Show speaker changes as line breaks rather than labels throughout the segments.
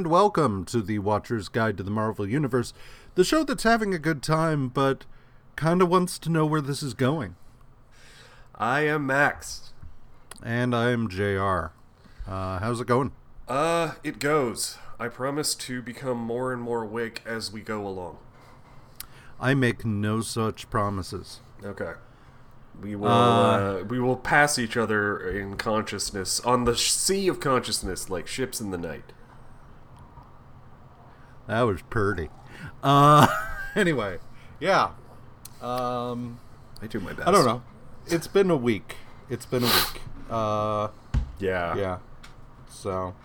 And welcome to the Watcher's Guide to the Marvel Universe, the show that's having a good time but kind of wants to know where this is going.
I am Max.
And I'm JR. Uh, how's it going?
Uh, it goes. I promise to become more and more awake as we go along.
I make no such promises.
Okay. We will uh, uh, we will pass each other in consciousness on the sea of consciousness like ships in the night.
That was pretty. Uh anyway, yeah. Um
I do my best.
I don't know. It's been a week. It's been a week. Uh
yeah.
Yeah. So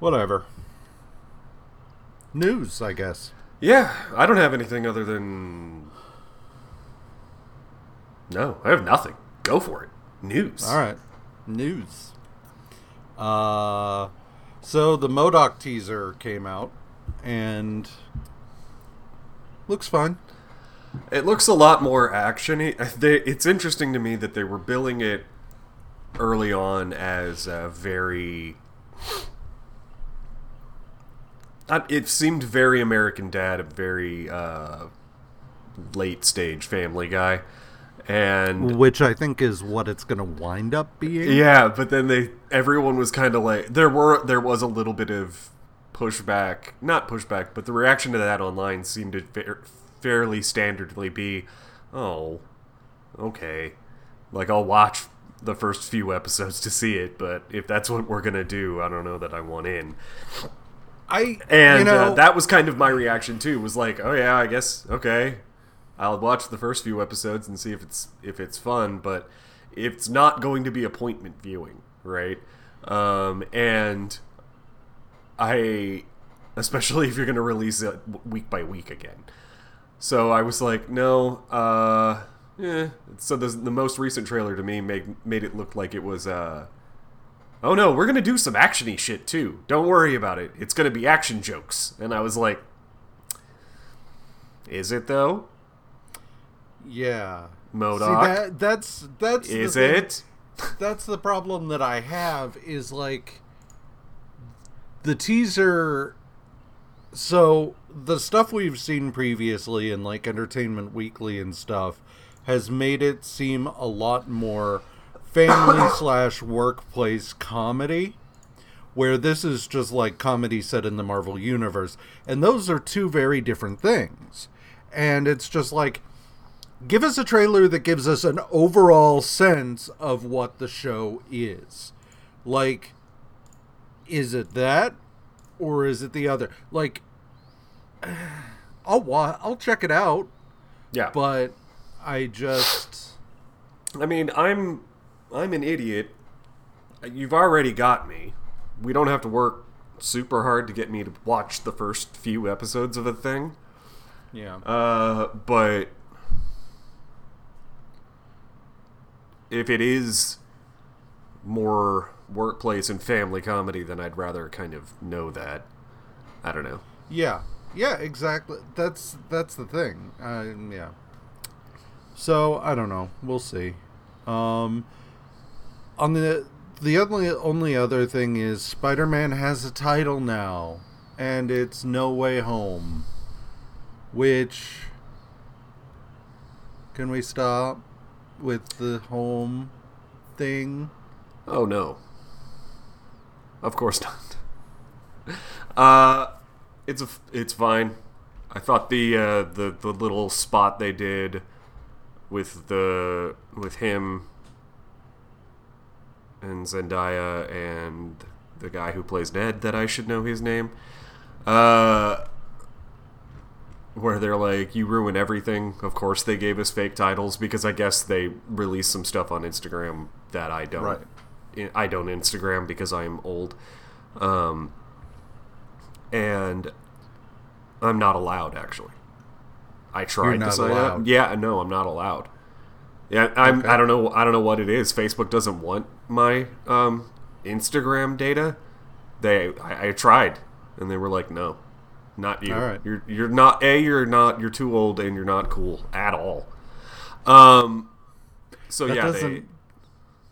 whatever. News, I guess.
Yeah, I don't have anything other than no, I have nothing. Go for it. News.
All right. News. Uh, so the MODOK teaser came out and looks fine.
It looks a lot more actiony. It's interesting to me that they were billing it early on as a very. It seemed very American Dad, a very uh, late stage Family Guy and
which I think is what it's going to wind up being.
Yeah, but then they everyone was kind of like there were there was a little bit of pushback, not pushback, but the reaction to that online seemed to fa- fairly standardly be, "Oh, okay." Like I'll watch the first few episodes to see it, but if that's what we're going to do, I don't know that I want in.
I
and
you know,
uh, that was kind of my reaction too. Was like, "Oh yeah, I guess okay." I'll watch the first few episodes and see if it's if it's fun, but it's not going to be appointment viewing, right? Um, and I, especially if you're going to release it week by week again. So I was like, no, uh, yeah. So the, the most recent trailer to me made made it look like it was, uh, oh no, we're gonna do some actiony shit too. Don't worry about it. It's gonna be action jokes. And I was like, is it though?
Yeah.
MODOK.
See, that, that's that's
is it?
that's the problem that I have is like the teaser. So the stuff we've seen previously in like Entertainment Weekly and stuff has made it seem a lot more family slash workplace comedy where this is just like comedy set in the Marvel universe and those are two very different things and it's just like give us a trailer that gives us an overall sense of what the show is. Like, is it that, or is it the other? Like, I'll wa- I'll check it out.
Yeah,
but I just,
I mean, I'm I'm an idiot. You've already got me. We don't have to work super hard to get me to watch the first few episodes of a thing.
Yeah.
Uh, but if it is more workplace and family comedy, then I'd rather kind of know that. I don't know.
Yeah, yeah, exactly. That's that's the thing. Uh, yeah. So I don't know. We'll see. Um, on the the only only other thing is Spider-Man has a title now, and it's No Way Home. Which can we stop? With the home thing?
Oh no. Of course not. Uh it's a it's fine. I thought the uh the the little spot they did with the with him and Zendaya and the guy who plays Ned that I should know his name. Uh where they're like, "You ruin everything." Of course, they gave us fake titles because I guess they released some stuff on Instagram that I don't. Right. I don't Instagram because I'm old, um, and I'm not allowed. Actually, I tried to say that. Yeah, no, I'm not allowed. Yeah, I'm. Okay. I don't know. I don't know what it is. Facebook doesn't want my um, Instagram data. They, I, I tried, and they were like, "No." Not you. All right. You're you're not a. You're not. You're too old, and you're not cool at all. Um. So
that
yeah, they,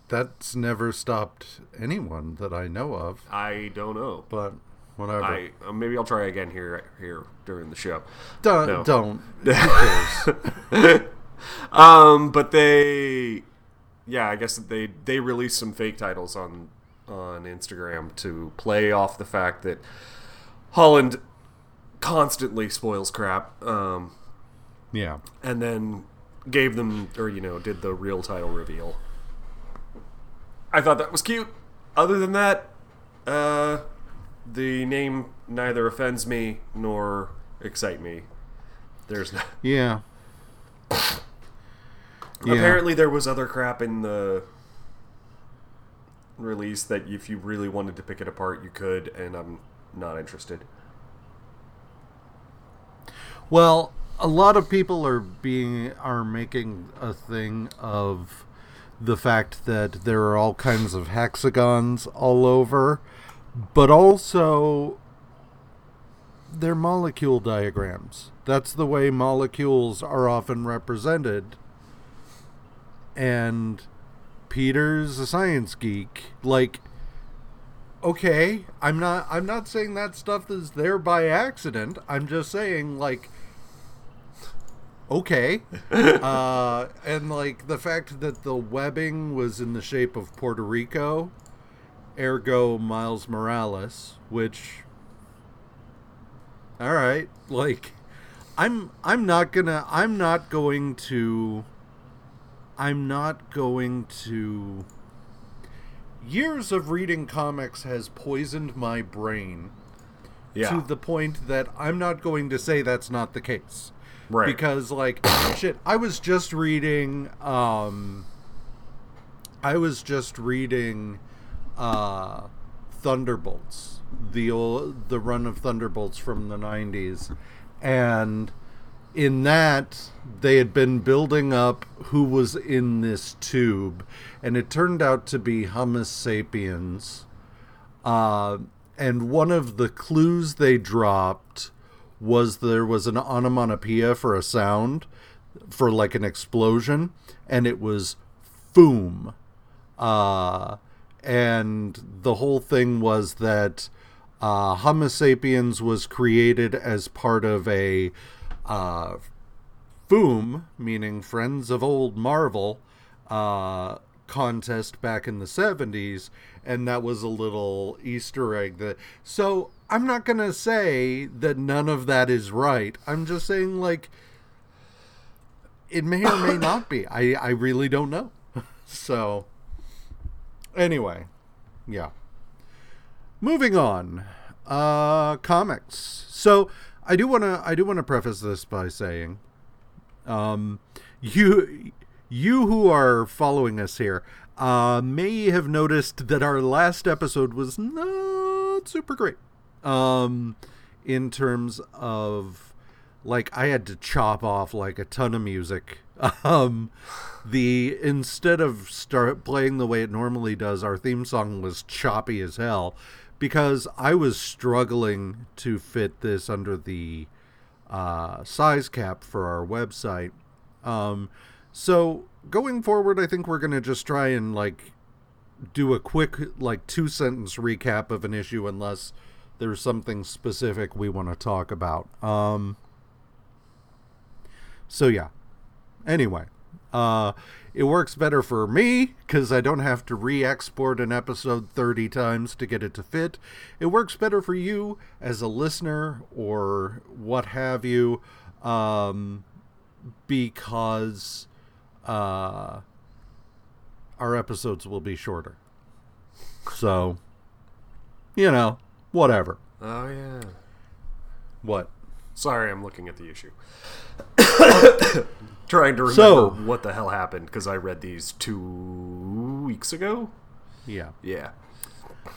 that's never stopped anyone that I know of.
I don't know.
But whatever.
I uh, maybe I'll try again here here during the show.
don't
no.
don't.
Um, but they, yeah, I guess they they released some fake titles on on Instagram to play off the fact that Holland constantly spoils crap. Um,
yeah.
and then gave them or you know did the real title reveal. I thought that was cute. Other than that, uh, the name neither offends me nor excite me. There's no,
Yeah. Yeah.
apparently there was other crap in the release that if you really wanted to pick it apart you could and I'm not interested.
Well, a lot of people are being are making a thing of the fact that there are all kinds of hexagons all over, but also they're molecule diagrams. That's the way molecules are often represented. And Peter's a science geek. Like okay, I'm not I'm not saying that stuff is there by accident. I'm just saying like okay. uh and like the fact that the webbing was in the shape of Puerto Rico, ergo Miles Morales, which all right, like I'm I'm not going to I'm not going to I'm not going to years of reading comics has poisoned my brain
Yeah.
to the point that I'm not going to say that's not the case.
Right.
Because like shit, I was just reading um I was just reading uh Thunderbolts, the old, the run of Thunderbolts from the 90s and in that they had been building up who was in this tube. And it turned out to be Humus sapiens. Uh, and one of the clues they dropped was there was an onomatopoeia for a sound for like an explosion and it was foom uh, and the whole thing was that uh, Homo sapiens was created as part of a uh, FOOM, meaning Friends of Old Marvel, uh, contest back in the 70s, and that was a little Easter egg. That so I'm not gonna say that none of that is right. I'm just saying like it may or may not be. I I really don't know. so anyway, yeah. Moving on, uh, comics. So I do want to I do want to preface this by saying, um, you you who are following us here uh, may have noticed that our last episode was not super great. Um, in terms of like I had to chop off like a ton of music. Um, the instead of start playing the way it normally does, our theme song was choppy as hell because I was struggling to fit this under the uh, size cap for our website. Um, so going forward, I think we're gonna just try and like do a quick like two sentence recap of an issue unless there's something specific we want to talk about. Um, so yeah. Anyway, uh, it works better for me because I don't have to re-export an episode 30 times to get it to fit. It works better for you as a listener or what have you, um, because uh, our episodes will be shorter. So, you know, whatever.
Oh yeah.
What?
Sorry, I'm looking at the issue. Trying to remember
So-
what the hell happened because I read these two weeks ago.
Yeah.
Yeah.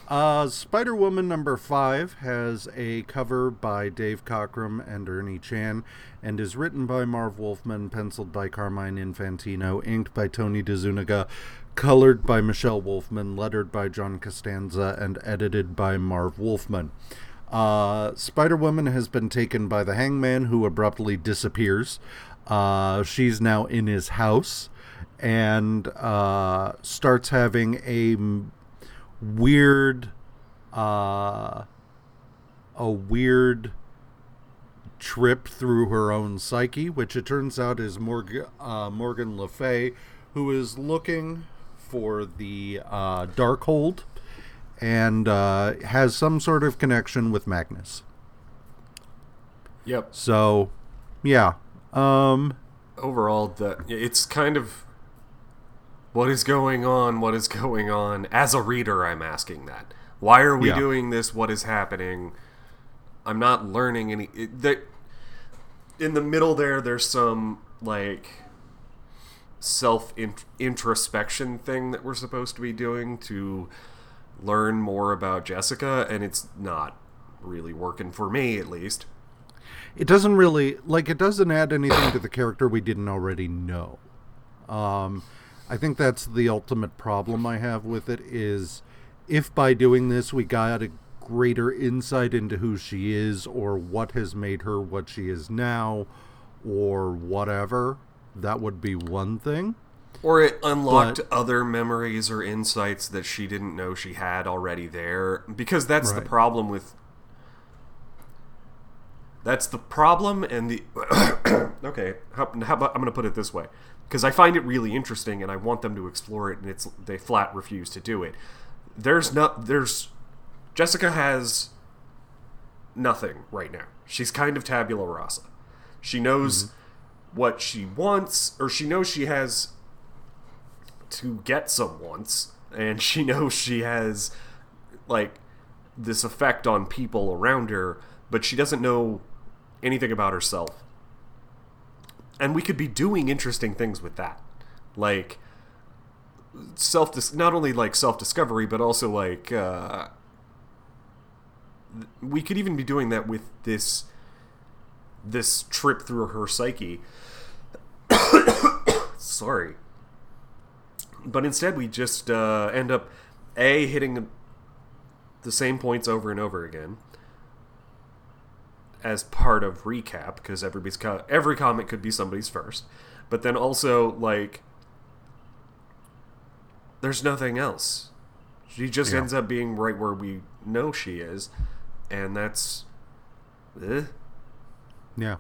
Uh, Spider Woman number five has a cover by Dave Cockrum and Ernie Chan, and is written by Marv Wolfman, penciled by Carmine Infantino, inked by Tony DeZuniga, colored by Michele Wolfman, lettered by John Costanza, and edited by Marv Wolfman. Uh, Spider Woman has been taken by the Hangman, who abruptly disappears. Uh, she's now in his house and uh, starts having a weird, uh, a weird trip through her own psyche, which it turns out is Morg- uh, Morgan Le Fay, who is looking for the uh, Darkhold and uh, has some sort of connection with Magnus.
Yep.
So, yeah. Um,
Overall, the it's kind of what is going on. What is going on? As a reader, I'm asking that. Why are we
Yeah.
doing this? What is happening? I'm not learning any. It, in the middle there, there's some like self introspection thing that we're supposed to be doing to learn more about Jessica, and it's not really working for me, at least.
it doesn't really like it doesn't add anything to the character we didn't already know. Um, I think that's the ultimate problem I have with it is if by doing this we got a greater insight into who she is or what has made her what she is now or whatever, that would be one thing.
Or it unlocked
But-
other memories or insights that she didn't know she had already there. Because that's the problem with. That's the problem, and the. okay, how, how about I'm going to put it this way, because I find it really interesting, and I want them to explore it, and it's they flat refuse to do it. There's not there's Jessica has nothing right now. She's kind of tabula rasa. She knows mm-hmm. What she wants, or she knows she has to get some wants, and she knows she has like this effect on people around her, but she doesn't know anything about herself. And we could be doing interesting things with that. Like self not only like self-discovery but also like uh we could even be doing that with this this trip through her psyche. Sorry. But instead, we just uh, end up a hitting the same points over and over again as part of recap because everybody's co- every comic could be somebody's first, but then also like there's nothing else. She just
Yeah.
ends up being right where we know she is, and that's. Eh,
Yeah.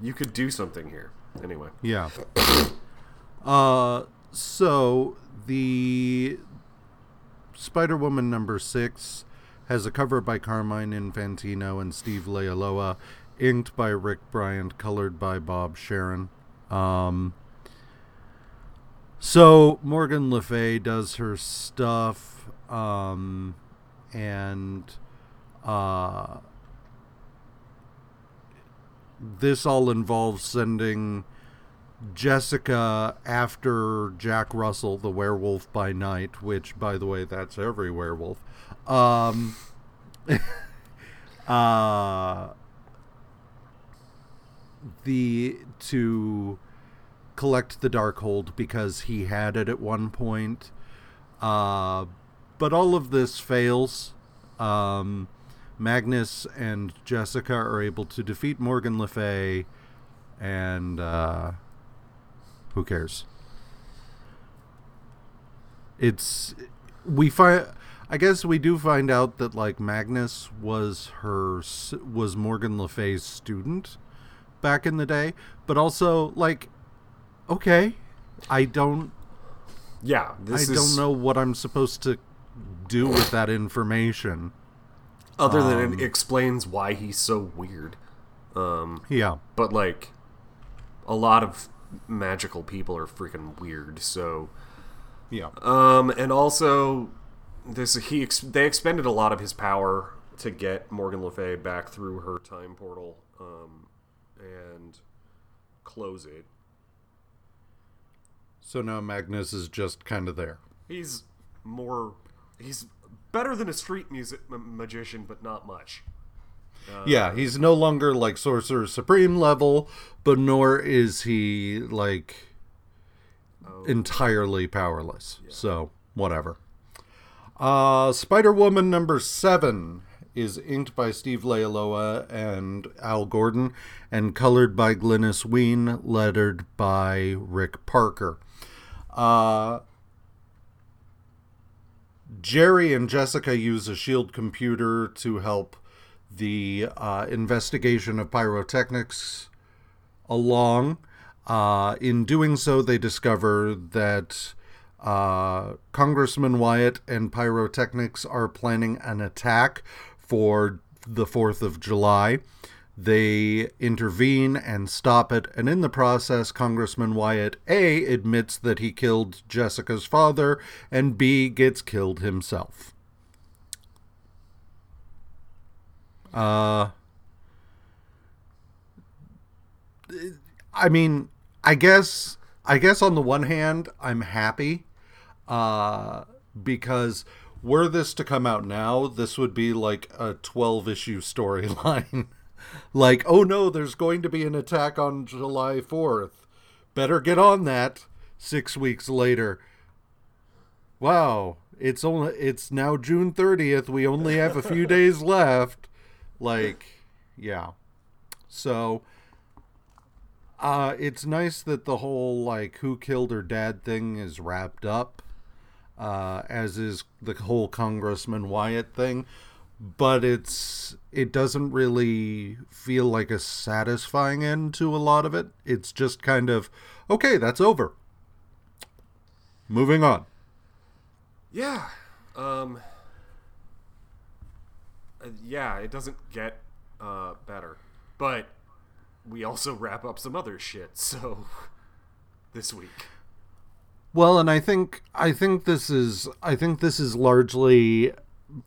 you could do something here. Anyway.
Yeah. uh, so the Spider Woman number six has a cover by Carmine Infantino and Steve Leialoha, inked by Rick Bryant, colored by Bob Sharen. Um, so Morgan Le Fay does her stuff, um, and uh, this all involves sending Jessica after Jack Russell, the werewolf by night, which, by the way, that's every werewolf. Um, uh, the to collect the Darkhold because he had it at one point. Uh, but all of this fails. Um, Magnus and Jessica are able to defeat Morgan Le Fay, and uh, who cares? It's we find. I guess we do find out that like Magnus was her was Morgan Le Fay's student back in the day, but also like, okay, I don't
Yeah,
I
is
don't know what I'm supposed to do with that information.
Other than
um,
it explains why he's so weird. Um,
Yeah.
but like a lot of magical people are freaking weird. So,
Yeah.
um, and also this he ex- they expended a lot of his power to get Morgan Le Fay back through her time portal, um, and close it.
So now Magnus is just kind of there.
He's more he's better than a street music m- magician, but not much.
yeah, he's no longer like Sorcerer Supreme level, but nor is he like entirely powerless. So, whatever. Uh Spider Woman number seven is inked by Steve Leialoha and Al Gordon and colored by Glynis Wein, lettered by Rick Parker. Uh, Jerry and Jessica use a shield computer to help the uh, investigation of pyrotechnics along. Uh, in doing so, they discover that uh, Congressman Wyatt and pyrotechnics are planning an attack for the 4th of July. They intervene and stop it, and in the process, Congressman Wyatt A admits that he killed Jessica's father, and B gets killed himself. Uh, I mean, I guess, I guess on the one hand, I'm happy, uh, because were this to come out now, this would be like a 12 issue storyline. like, oh no, there's going to be an attack on July 4th. Better get on that. Six weeks later. Wow, it's only it's now June 30th. We only have a few days left. Like, yeah. So uh it's nice that the whole like who killed her dad thing is wrapped up. Uh as is the whole Congressman Wyatt thing but it's it doesn't really feel like a satisfying end to a lot of it. It's just kind of okay, that's over. Moving on.
Yeah. Um uh, yeah, it doesn't get uh better. But we also wrap up some other shit, so this week.
Well, and I think I think this is I think this is largely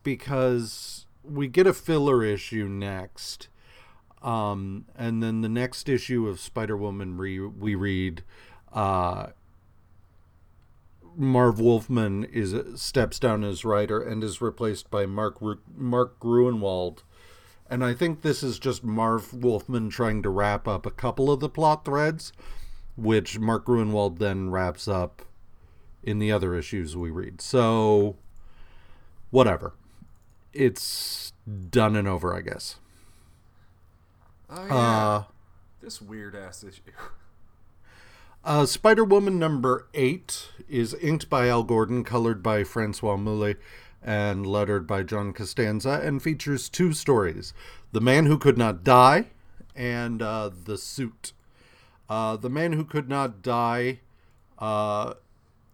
because we get a filler issue next. Um, and then the next issue of Spider Woman re- we read uh, Marv Wolfman is steps down as writer and is replaced by Mark Ru- Mark Gruenwald. And I think this is just Marv Wolfman trying to wrap up a couple of the plot threads, which Mark Gruenwald then wraps up in the other issues we read. So, whatever it's done and over, I guess.
Oh yeah.
Uh,
this weird ass issue.
uh, Spider Woman number eight is inked by Al Gordon, colored by Francois Mouly, and lettered by John Costanza, and features two stories The Man Who Could Not Die and uh, The Suit. Uh, the Man Who Could Not Die uh,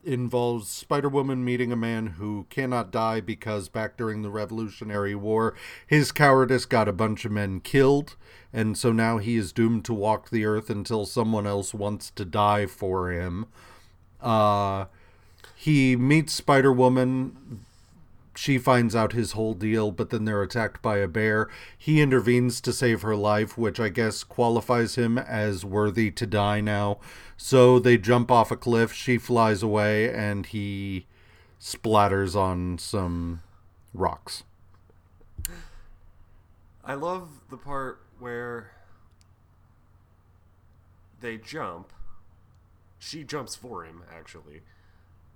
involves Spider Woman meeting a man who cannot die because back during the Revolutionary War, his cowardice got a bunch of men killed, and so now he is doomed to walk the earth until someone else wants to die for him. Uh, he meets Spider Woman she finds out his whole deal, but then they're attacked by a bear. He intervenes to save her life, which I guess qualifies him as worthy to die now. So they jump off a cliff, she flies away, and he splatters on some rocks.
I love the part where they jump. She jumps for him, actually.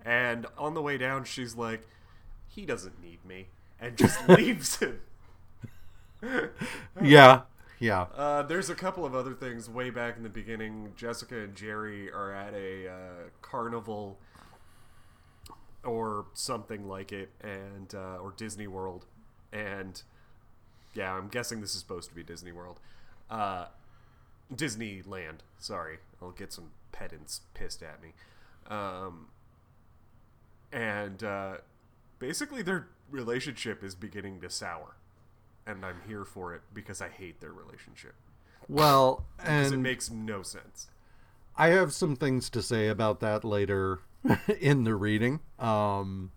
And on the way down, she's like, he doesn't need me, and just leaves him.
yeah, yeah.
Uh, there's a couple of other things way back in the beginning. Jessica and Jerry are at a uh, carnival or something like it, and uh, or Disney World, and yeah, I'm guessing this is supposed to be Disney World, uh, Disneyland. Sorry, I'll get some pedants pissed at me. Um, and uh, basically their relationship is beginning to sour and i'm here for it because i hate their relationship
Well,
because it makes no sense
I have some things to say about that later in the reading. Um,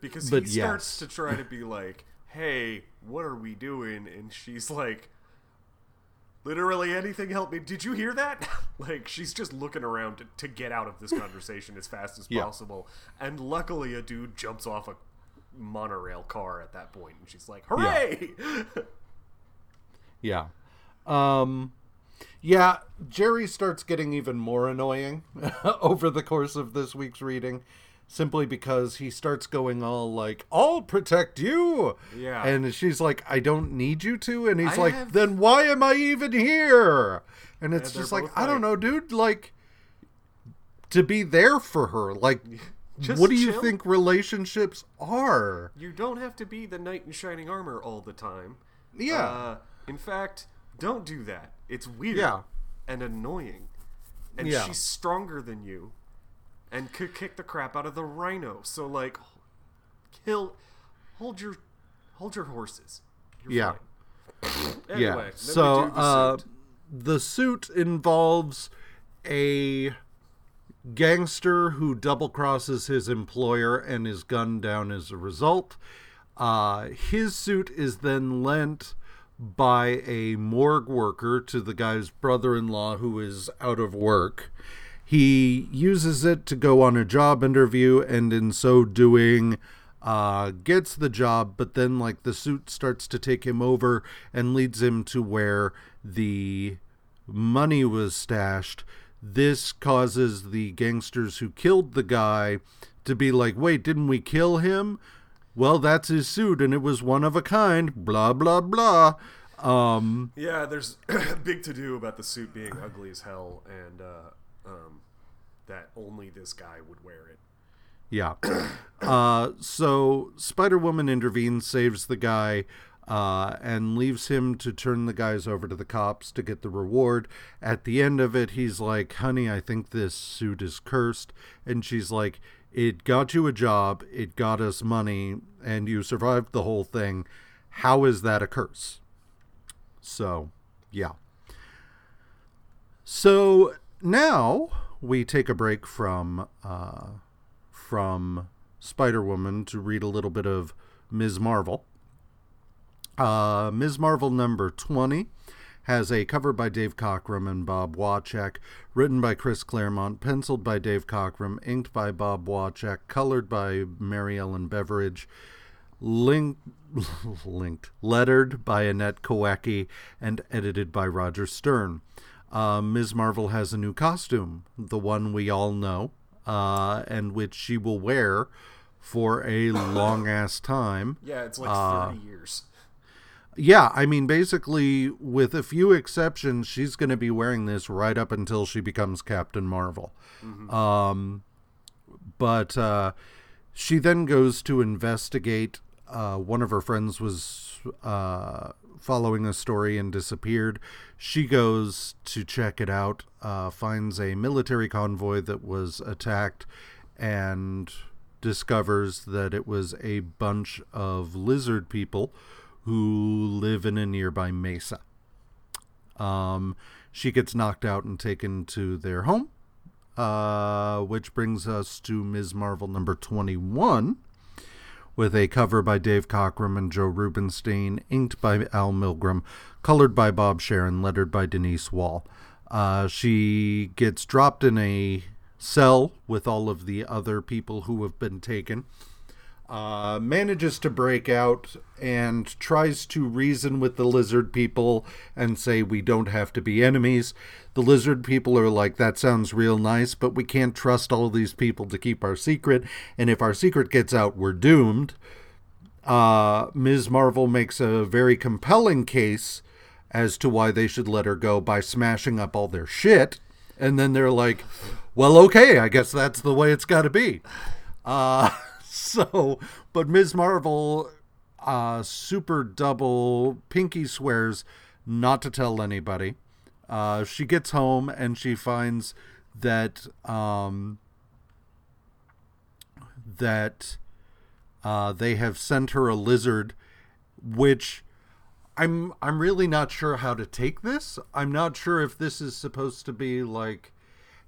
because he starts
yes.
to try to be like hey what are we doing and she's like literally anything help me. Did you hear that? Like she's just looking around to, to get out of this conversation as fast as
Yeah.
possible. And luckily a dude jumps off a monorail car at that point and she's like hooray!
Yeah. Um yeah, Jerry starts getting even more annoying over the course of this week's reading simply because he starts going all like, "I'll protect you."
Yeah.
And she's like, "I don't need you to." And he's
I
like,
have-
"Then why am I even here?" And it's
they're
just like,
both
"I don't know, dude, like to be there for her. Like,
Just
what do you think relationships are?
You don't have to be the knight in shining armor all the time.
Yeah.
Uh, in fact, don't do that. It's weird.
Yeah.
And annoying. And
Yeah.
she's stronger than you, and could kick the crap out of the rhino. So like, kill, hold your, hold your horses. You're
Yeah.
fine. Anyway,
yeah. So
the
uh,
suit.
the suit involves a gangster who double crosses his employer and is gunned down as a result. Uh, his suit is then lent by a morgue worker to the guy's brother in law who is out of work. He uses it to go on a job interview, and in so doing, uh, gets the job. But then, like, the suit starts to take him over and leads him to where the money was stashed. This causes the gangsters who killed the guy to be like, wait, didn't we kill him? Well, that's his suit, and it was one of a kind, blah, blah, blah. Um,
Yeah, there's big to do about the suit being ugly as hell, and uh, um, that only this guy would wear it.
Yeah. uh, so Spider Woman intervenes, saves the guy, uh, and leaves him to turn the guys over to the cops to get the reward. At the end of it, he's like, Honey, I think this suit is cursed. And she's like, It got you a job, it got us money, and you survived the whole thing. How is that a curse? So, yeah. So now we take a break from uh, from Spider Woman to read a little bit of Ms. Marvel. Uh, Ms. Marvel number 20 has a cover by Dave Cockrum and Bob Wiacek, written by Chris Claremont, penciled by Dave Cockrum, inked by Bob Wiacek, colored by Mary Ellen Beveridge, link, linked, lettered by Annette Kawecki, and edited by Roger Stern. Uh, Ms. Marvel has a new costume, the one we all know, uh, and which she will wear for a long ass time.
Yeah, it's like
Uh,
30 years.
Yeah, I mean, basically, with a few exceptions, she's going to be wearing this right up until she becomes Captain Marvel. Um, but uh, she then goes to investigate. Uh, one of her friends was uh, following a story and disappeared. She goes to check it out, uh, finds a military convoy that was attacked, and discovers that it was a bunch of lizard people who live in a nearby mesa. Um, she gets knocked out and taken to their home, uh, which brings us to Ms. Marvel number 21, with a cover by Dave Cockrum and Joe Rubinstein, inked by Al Milgrom, colored by Bob Sharen, lettered by Denise Wohl. Uh, she gets dropped in a cell with all of the other people who have been taken uh, manages to break out and tries to reason with the lizard people and say we don't have to be enemies. The lizard people are like, that sounds real nice, but we can't trust all these people to keep our secret, and if our secret gets out, we're doomed. Uh, Ms. Marvel makes a very compelling case as to why they should let her go by smashing up all their shit. And then they're like, well, okay, I guess that's the way it's got to be. Uh, so, but Ms. Marvel, uh, super double, Pinky swears not to tell anybody. Uh, she gets home and she finds that, um, that, uh, they have sent her a lizard, which I'm, I'm really not sure how to take this. I'm not sure if this is supposed to be like,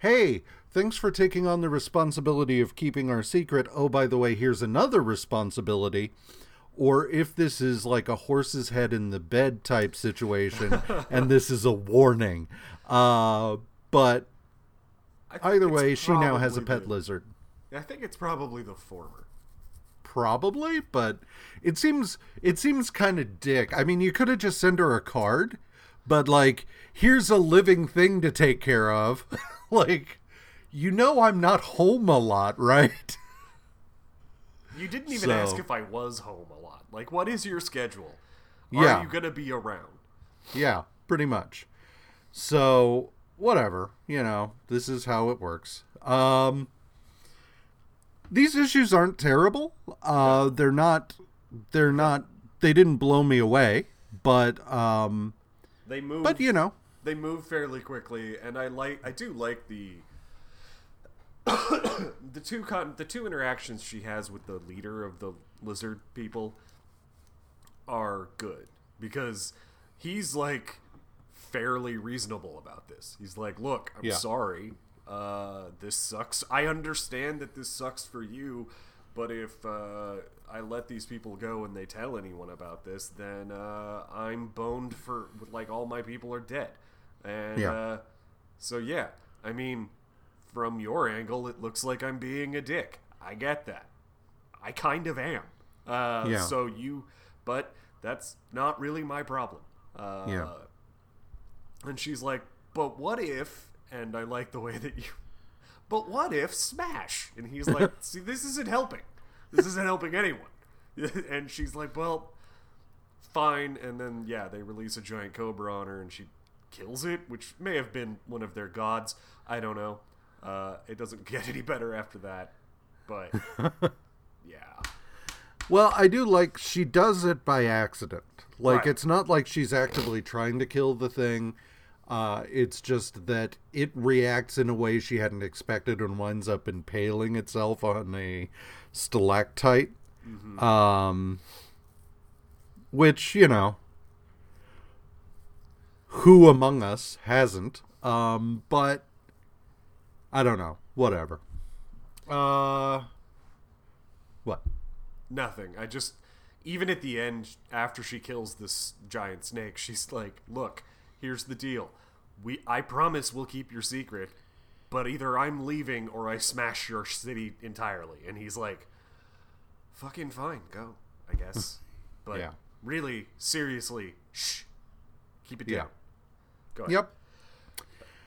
hey, thanks for taking on the responsibility of keeping our secret. Oh, by the way, here's another responsibility. Or if this is like a horse's head in the bed type situation, and this is a warning. Uh, but either way, she now has a pet
the-
lizard.
I think it's probably the former.
Probably, but it seems it seems kind of dick. I mean, you could have just sent her a card, but like, here's a living thing to take care of. like, you know, I'm not home a lot, right?
You didn't even
So-
ask if I was home a lot. Like, what is your schedule?
Yeah.
Are you gonna be around?
yeah, pretty much. So whatever, you know, this is how it works. Um, these issues aren't terrible. Uh, they're not. They're not. They didn't blow me away, but um,
They move.
but you know,
they move fairly quickly, and I like. I do like the. the two con- the two interactions she has with the leader of the lizard people are good because he's like fairly reasonable about this. He's like, "Look, I'm
Yeah.
sorry. Uh, this sucks. I understand that this sucks for you, but if uh, I let these people go and they tell anyone about this, then uh, I'm boned for like all my people are dead." And
Yeah.
uh, so yeah, I mean, from your angle, it looks like I'm being a dick. I get that. I kind of am. Uh,
Yeah.
So you, but that's not really my problem. Uh,
Yeah.
And she's like, but what if? And I like the way that you. But what if Smash? And he's like, see, this isn't helping. This isn't helping anyone. and she's like, well, fine. And then yeah, they release a giant cobra on her, and she kills it, which may have been one of their gods. I don't know. Uh, it doesn't get any better after that. But yeah,
Well, I do like she does it by accident. Like
Right.
it's not like she's actively trying to kill the thing. Uh, it's just that it reacts in a way she hadn't expected and winds up impaling itself on a stalactite. Um, which you know, who among us hasn't? Um, but I don't know. Whatever. Uh, what?
nothing. I just even at the end after she kills this giant snake, she's like, "Look, here's the deal. We I promise we'll keep your secret, but either I'm leaving or I smash your city entirely." And he's like, "Fucking fine, go, I guess." But
Yeah.
really, seriously, shh. Keep it down.
Yeah.
Go ahead.
Yep.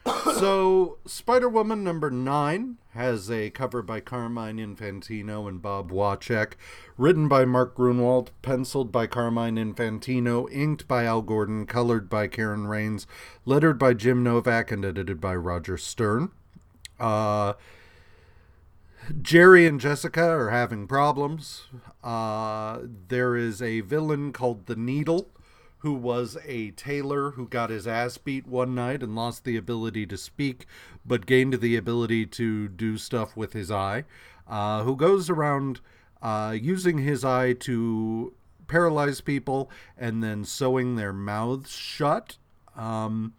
So, Spider Woman number nine has a cover by Carmine Infantino and Bob Wiacek, written by Mark Gruenwald, penciled by Carmine Infantino, inked by Al Gordon, colored by Karen Rains, lettered by Jim Novak, and edited by Roger Stern. Uh, Jerry and Jessica are having problems. Uh, there is a villain called the Needle, who was a tailor who got his ass beat one night and lost the ability to speak, but gained the ability to do stuff with his eye. Uh, who goes around uh, using his eye to paralyze people and then sewing their mouths shut. Um,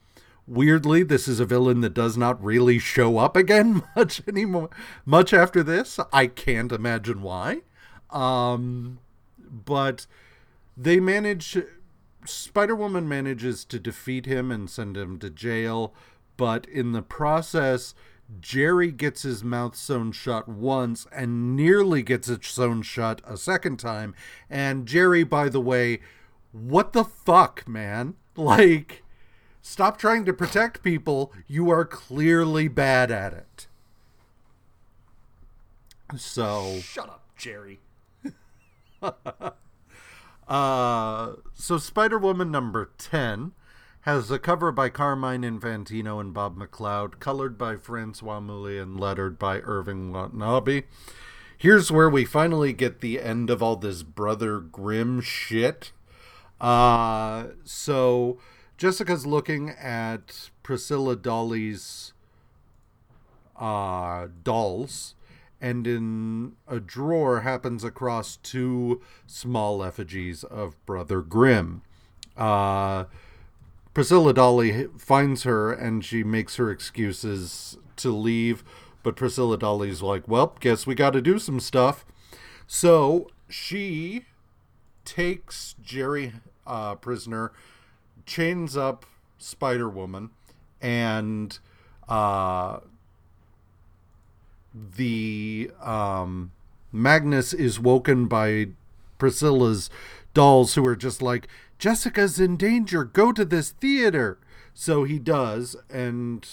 weirdly this is a villain that does not really show up again much anymore much after this i can't imagine why um but they manage spider-woman manages to defeat him and send him to jail but in the process jerry gets his mouth sewn shut once and nearly gets it sewn shut a second time and jerry by the way what the fuck man like Stop trying to protect people. You are clearly bad at it. So,
Shut up, Jerry.
uh, so Spider Woman number 10 has a cover by Carmine Infantino and Bob McLeod, colored by Francois Mouly, and lettered by Irving Watanabe. Here's where we finally get the end of all this Brother Grimm shit. Uh, so Jessica's looking at Priscilla Dolly's uh, dolls, and in a drawer happens across two small effigies of Brother Grimm. Uh, Priscilla Dolly finds her and she makes her excuses to leave, but Priscilla Dolly's like, well, guess we got to do some stuff. So she takes Jerry uh, prisoner, chains up Spider Woman, and uh, the um, Magnus is woken by Priscilla's dolls, who are just like, Jessica's in danger. Go to this theater. So he does, and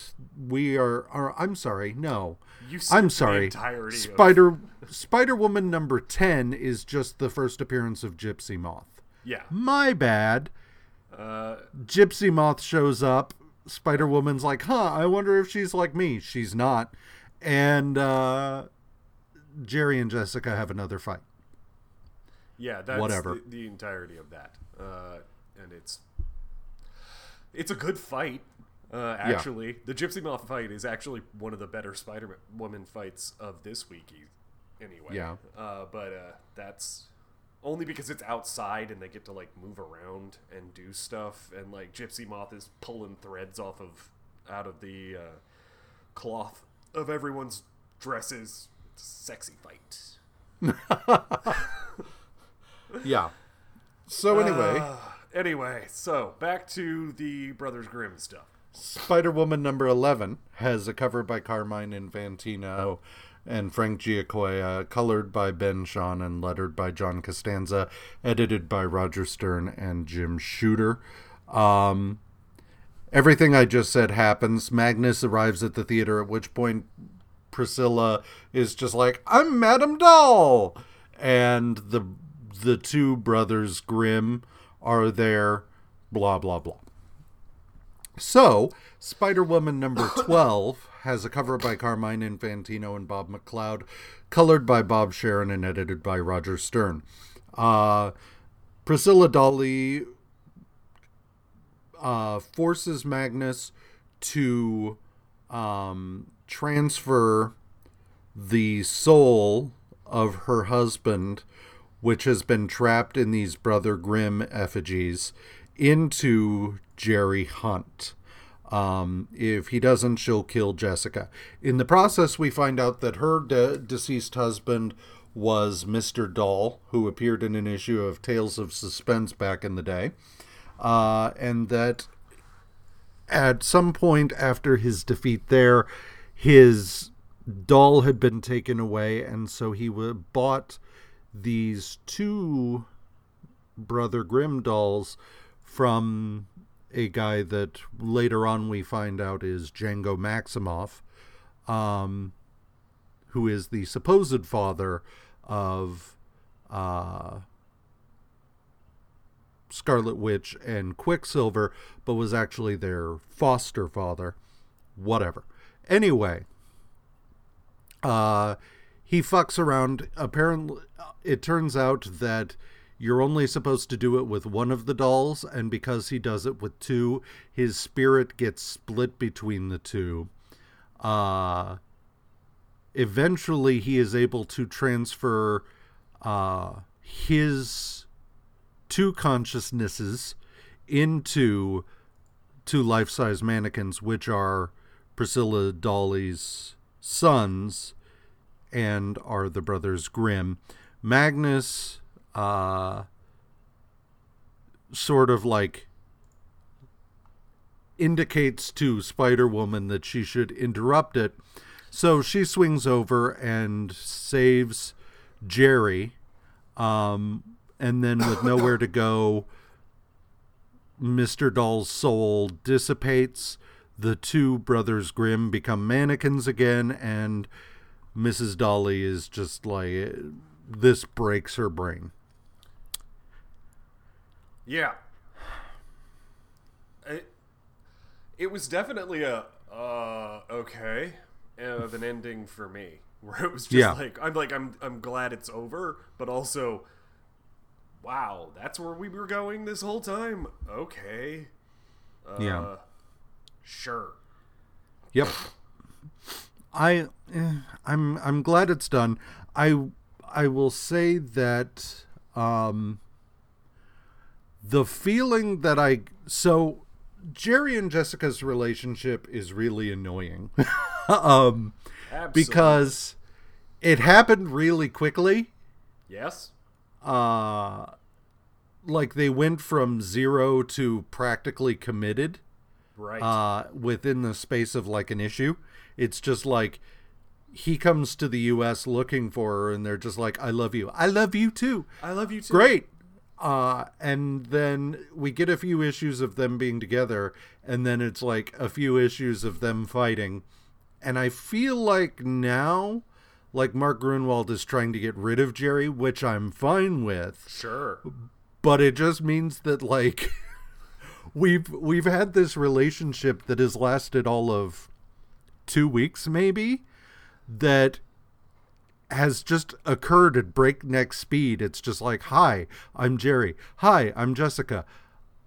we are. are I'm sorry. No,
You
I'm sorry.
entirety of-
Spider Spider Woman number ten is just the first appearance of Gypsy Moth.
Yeah.
My bad.
Uh,
Gypsy Moth shows up. Spider Woman's like, huh, I wonder if she's like me. She's not. And uh, Jerry and Jessica have another fight.
Yeah, that's
Whatever.
The, the entirety of that, uh, and it's it's a good fight. Uh, actually, the Gypsy Moth fight is actually one of the better Spider Woman fights of this week. Anyway,
Yeah.
Uh, but uh, that's only because it's outside and they get to like move around and do stuff, and like Gypsy Moth is pulling threads off of out of the uh, cloth of everyone's dresses. It's a sexy fight.
Yeah. So anyway,
Uh, anyway, so back to the Brothers Grimm stuff.
Spider Woman number 11 has a cover by Carmine Infantino and Frank Giacoia, colored by Ben Sean and lettered by John Costanza, edited by Roger Stern and Jim Shooter. Um, everything I just said happens. Magnus arrives at the theater, at which point Priscilla is just like, I'm Madame Doll! And the the two brothers Grimm are there, blah, blah, blah. So, Spider Woman number 12 has a cover by Carmine Infantino and Bob McLeod, colored by Bob Sharen and edited by Roger Stern. Uh, Priscilla Dolly uh, forces Magnus to um, transfer the soul of her husband, which has been trapped in these Brother Grimm effigies, into Jerry Hunt. Um, if he doesn't, she'll kill Jessica. In the process, we find out that her de- deceased husband was Mr. Doll, who appeared in an issue of Tales of Suspense back in the day, uh, and that at some point after his defeat there, his doll had been taken away, and so he w- bought these two Brother Grimm dolls from a guy that later on we find out is Django Maximoff, um, who is the supposed father of uh, Scarlet Witch and Quicksilver, but was actually their foster father. Whatever. Anyway, uh, he fucks around. Apparently, it turns out that you're only supposed to do it with one of the dolls, and because he does it with two, his spirit gets split between the two. Uh, eventually, he is able to transfer uh, his two consciousnesses into two life-size mannequins, which are Priscilla Dolly's sons and are the brothers Grimm. Magnus uh, sort of like indicates to Spider Woman that she should interrupt it. So she swings over and saves Jerry. Um, and then, with nowhere to go, Mr. Doll's soul dissipates. The two brothers Grimm become mannequins again, and Mrs. Dolly is just like, this breaks her brain.
Yeah. It, it was definitely a uh okay of an ending for me where it was just
Yeah.
like I'm like I'm I'm glad it's over but also wow that's where we were going this whole time okay uh,
Yeah.
sure
Yep. I eh, I'm I'm glad it's done. I I will say that um the feeling that I so Jerry and Jessica's relationship is really annoying. um
Absolutely.
because it happened really quickly.
yes
Uh like they went from 0 to practically committed
right
uh, within the space of like an issue. It's just like he comes to the U.S. looking for her, and they're just like, "I love you. I love you too.
I love you too
Great." Uh, and then we get a few issues of them being together, and then it's like a few issues of them fighting. And I feel like now, like Mark Gruenwald is trying to get rid of Jerry, which I'm fine with
sure
but it just means that like we've we've had this relationship that has lasted all of two weeks maybe that has just occurred at breakneck speed. It's just like, "Hi, I'm Jerry. Hi, I'm Jessica.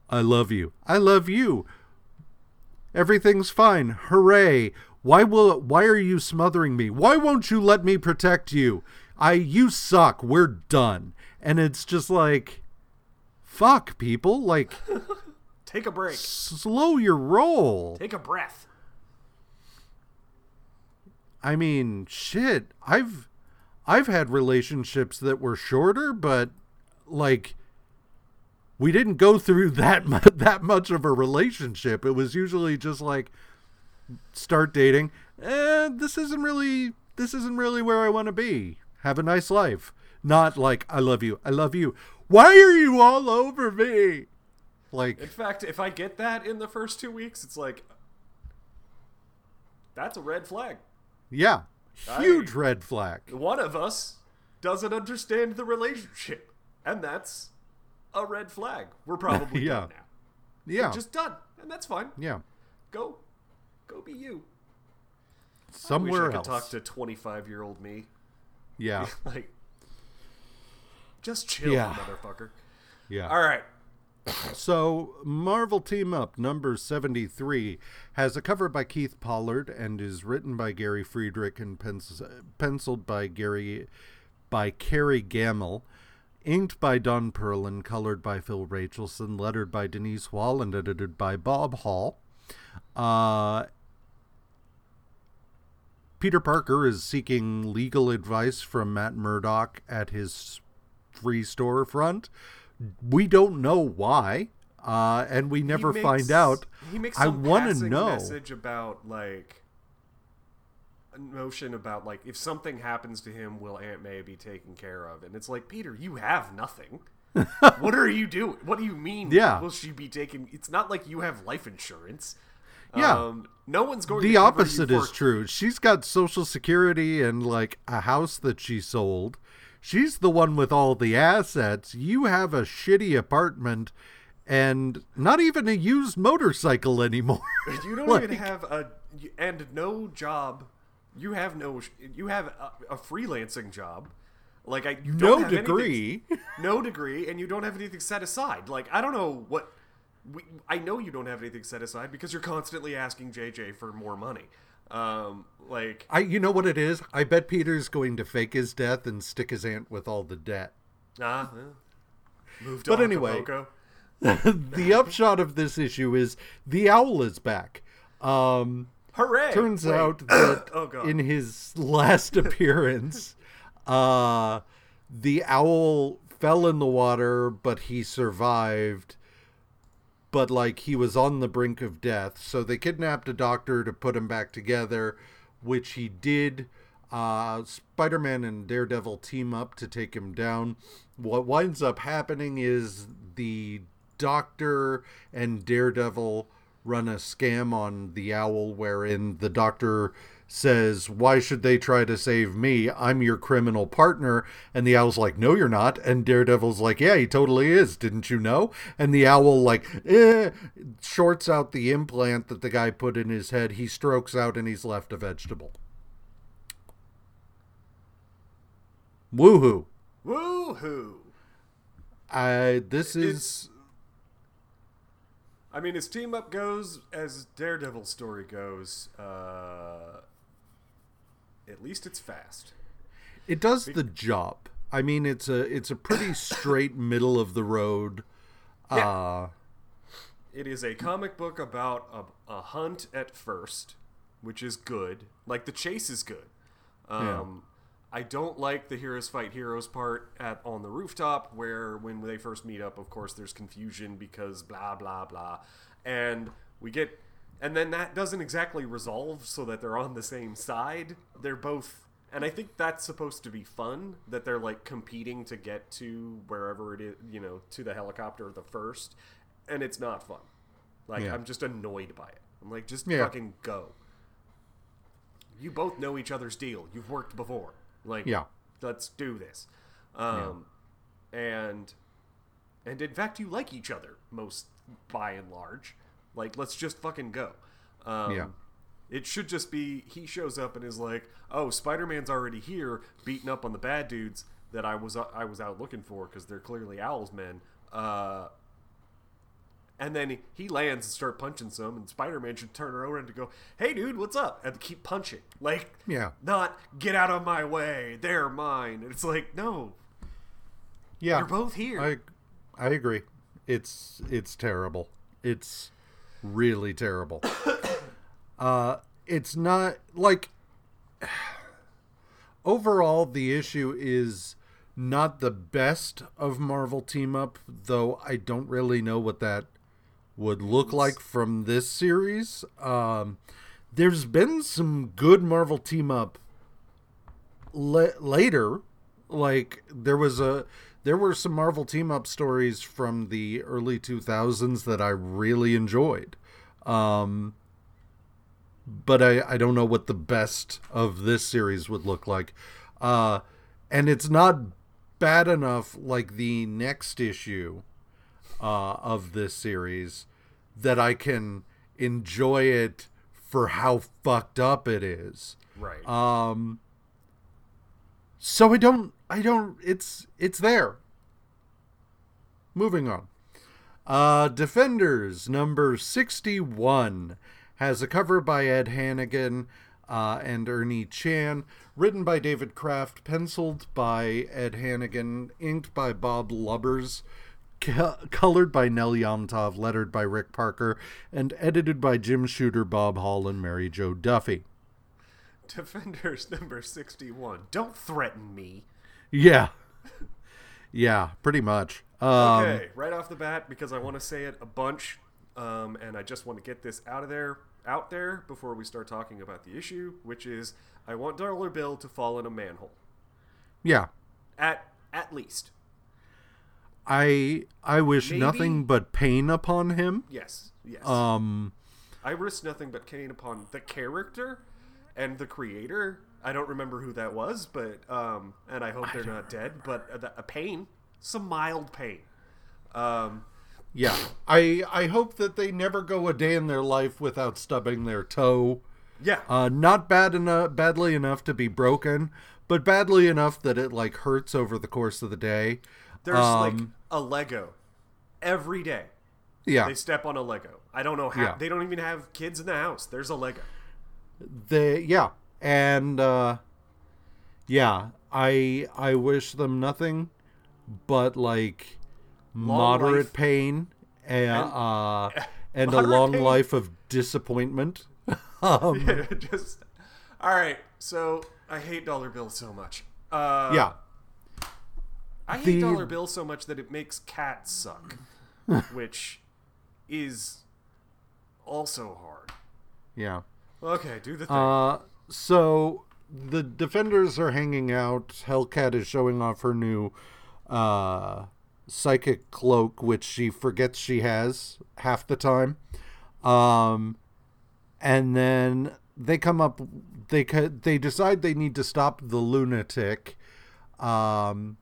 I love you. I love you. Everything's fine. Hooray. Why will why are you smothering me? Why won't you let me protect you? I you suck. We're done." And it's just like fuck people, like
Take a break.
slow your roll.
Take a breath.
I mean, shit. I've I've had relationships that were shorter, but like we didn't go through that mu- that much of a relationship. It was usually just like start dating. Eh, this isn't really this isn't really where I want to be. Have a nice life. Not like I love you. I love you. Why are you all over me? Like
In fact, if I get that in the first two weeks, it's like that's a red flag.
yeah, huge red flag.
One of us doesn't understand the relationship, and that's a red flag. We're probably
Yeah.
done now.
Yeah.
Just done, and that's fine.
yeah.
Go, go be you.
Somewhere
Wish I
else.
could talk to twenty-five-year-old me.
yeah.
Like, just chill,
Yeah.
motherfucker.
Yeah.
All right.
So, Marvel Team Up number 73 has a cover by Keith Pollard and is written by Gary Friedrich and pens- penciled by Gary by Carrie Gamble, inked by Don Perlin, colored by Phil Rachelson, lettered by Denise Wohl, and edited by Bob Hall. Uh, Peter Parker is seeking legal advice from Matt Murdock at his free storefront. We don't know why, uh, and we never
He
find out.
He makes
I
some
want to know.
message about like a notion about like if something happens to him, will Aunt May be taken care of? And it's like Peter, you have nothing. what are you doing? What do you mean?
Yeah.
will she be taken? It's not like you have life insurance.
Yeah.
um, no one's going.
The
to cover you
opposite
for-
is true. She's got social security and like a house that she sold. She's the one with all the assets. You have a shitty apartment and not even a used motorcycle anymore.
You don't
Like-
even have a and no job. You have no. You have a, a freelancing job. Like I, you don't
no
have anything-
degree.
no degree, and you don't have anything set aside. Like I don't know what. We, I know you don't have anything set aside because you're constantly asking JJ for more money. Um, like
I you know what it is? I bet Peter's going to fake his death and stick his aunt with all the debt.
ah, eh. moved
But anyway. The upshot of this issue is the owl is back. Um
Hooray!
turns
Wait.
out that
Oh,
in his last appearance, uh, the owl fell in the water, but he survived. But like he was on the brink of death, so they kidnapped a doctor to put him back together, which he did. Uh, Spider-Man and Daredevil team up to take him down. What winds up happening is the Doctor and Daredevil run a scam on the owl wherein the doctor says, Why should they try to save me? I'm your criminal partner. And the owl's like, No, you're not. And Daredevil's like, Yeah, he totally is. Didn't you know? And the owl, like, eh, shorts out the implant that the guy put in his head. He strokes out and he's left a vegetable. Woohoo.
Woohoo!
I, this is.
It's. I mean, his team up goes, as Daredevil's story goes, uh, at least it's fast.
It does the job. I mean, it's a it's a pretty straight middle of the road.
Yeah.
Uh,
It is a comic book about a, a hunt at first, which is good. Like the chase is good. Um, I don't like the heroes fight heroes part at on the rooftop, where when they first meet up, of course, there's confusion because blah blah blah, and we get, and then that doesn't exactly resolve so that they're on the same side. They're both. And I think that's supposed to be fun that they're like competing to get to wherever it is, you know, to the helicopter the first, and it's not fun. Like
Yeah.
I'm just annoyed by it. I'm like, just
Yeah.
fucking go. You both know each other's deal. You've worked before. Like,
Yeah.
let's do this. Um, and and in fact, you like each other most by and large. Like, let's just fucking go. Um,
Yeah.
It should just be he shows up and is like, "Oh, Spider-Man's already here, beating up on the bad dudes that I was I was out looking for because they're clearly Owl's men." Uh, and then he lands and start punching some, and Spider-Man should turn around and go, "Hey, dude, what's up?" and keep punching, like,
Yeah.
not get out of my way, they're mine. And it's like, no,
Yeah.
you're both here.
I I agree. It's it's terrible. It's really terrible. uh it's not like overall the issue is not the best of Marvel team up, though I don't really know what that would look like from this series. Um there's been some good Marvel team up la- later like there was a there were some marvel team up stories from the early 2000s that i really enjoyed. Um but i i don't know what the best of this series would look like. Uh and it's not bad enough like the next issue uh of this series that i can enjoy it for how fucked up it is.
Right.
um so i don't i don't it's it's there moving on uh defenders number 61 has a cover by ed hannigan uh, and ernie chan written by david kraft penciled by ed hannigan inked by bob lubbers co- colored by Nel Yomtov, lettered by Rick Parker, and edited by Jim Shooter, Bob Hall, and Mary Jo Duffy.
Defenders number 61. Don't threaten me.
Yeah. Yeah, pretty much. Um,
Okay, right off the bat, because I want to say it a bunch, um, and I just want to get this out of there, out there before we start talking about the issue, which is I want Dollar Bill to fall in a manhole,
Yeah.
at at least.
I I wish
Maybe-
nothing but pain upon him.
Yes, yes.
Um
I risk nothing but pain upon the character and the creator. I don't remember who that was, but um, and I hope they're not dead. But a, a pain, some mild pain. Um,
yeah. I I hope that they never go a day in their life without stubbing their toe.
yeah,
Uh not bad enough badly enough to be broken, but badly enough that it like hurts over the course of the day.
there's like
um,
a Lego every day.
Yeah.
They step on a Lego. I don't know how.
Yeah.
They don't even have kids in the house. There's a Lego.
They yeah and uh yeah i i wish them nothing but like moderate
life.
pain and, uh and a long
pain.
life of disappointment um
Just all right. So I hate Dollar Bill so much. Uh,
yeah
I hate
The-
Dollar Bill so much that it makes cats suck, which is also hard.
yeah
Okay, do the thing.
uh so the defenders are hanging out. Hellcat is showing off her new uh psychic cloak which she forgets she has half the time. Um and then they come up they they decide they need to stop the lunatic. Um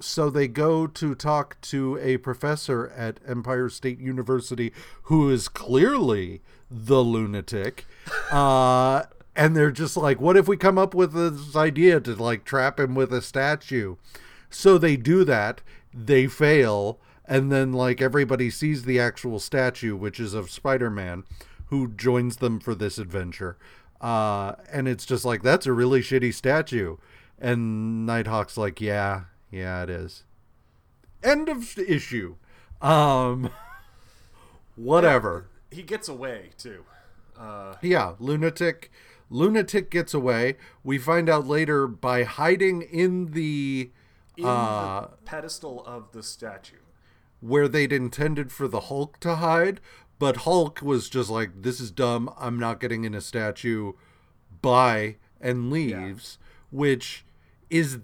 so they go to talk to a professor at Empire State University who is clearly the lunatic. Uh, and they're just like, what if we come up with this idea to like trap him with a statue? So they do that. They fail. And then like everybody sees the actual statue, which is of Spider-Man, who joins them for this adventure. Uh, and it's just like, that's a really shitty statue. And Nighthawk's like, yeah, yeah, it is. End of issue. Um, whatever.
He gets away too. Uh,
Yeah, lunatic. Lunatic gets away. We find out later by hiding in the
in
Uh,
the pedestal of the statue.
where they'd intended for the Hulk to hide, but Hulk was just like, "This is dumb. I'm not getting in a statue." Bye, and leaves, which is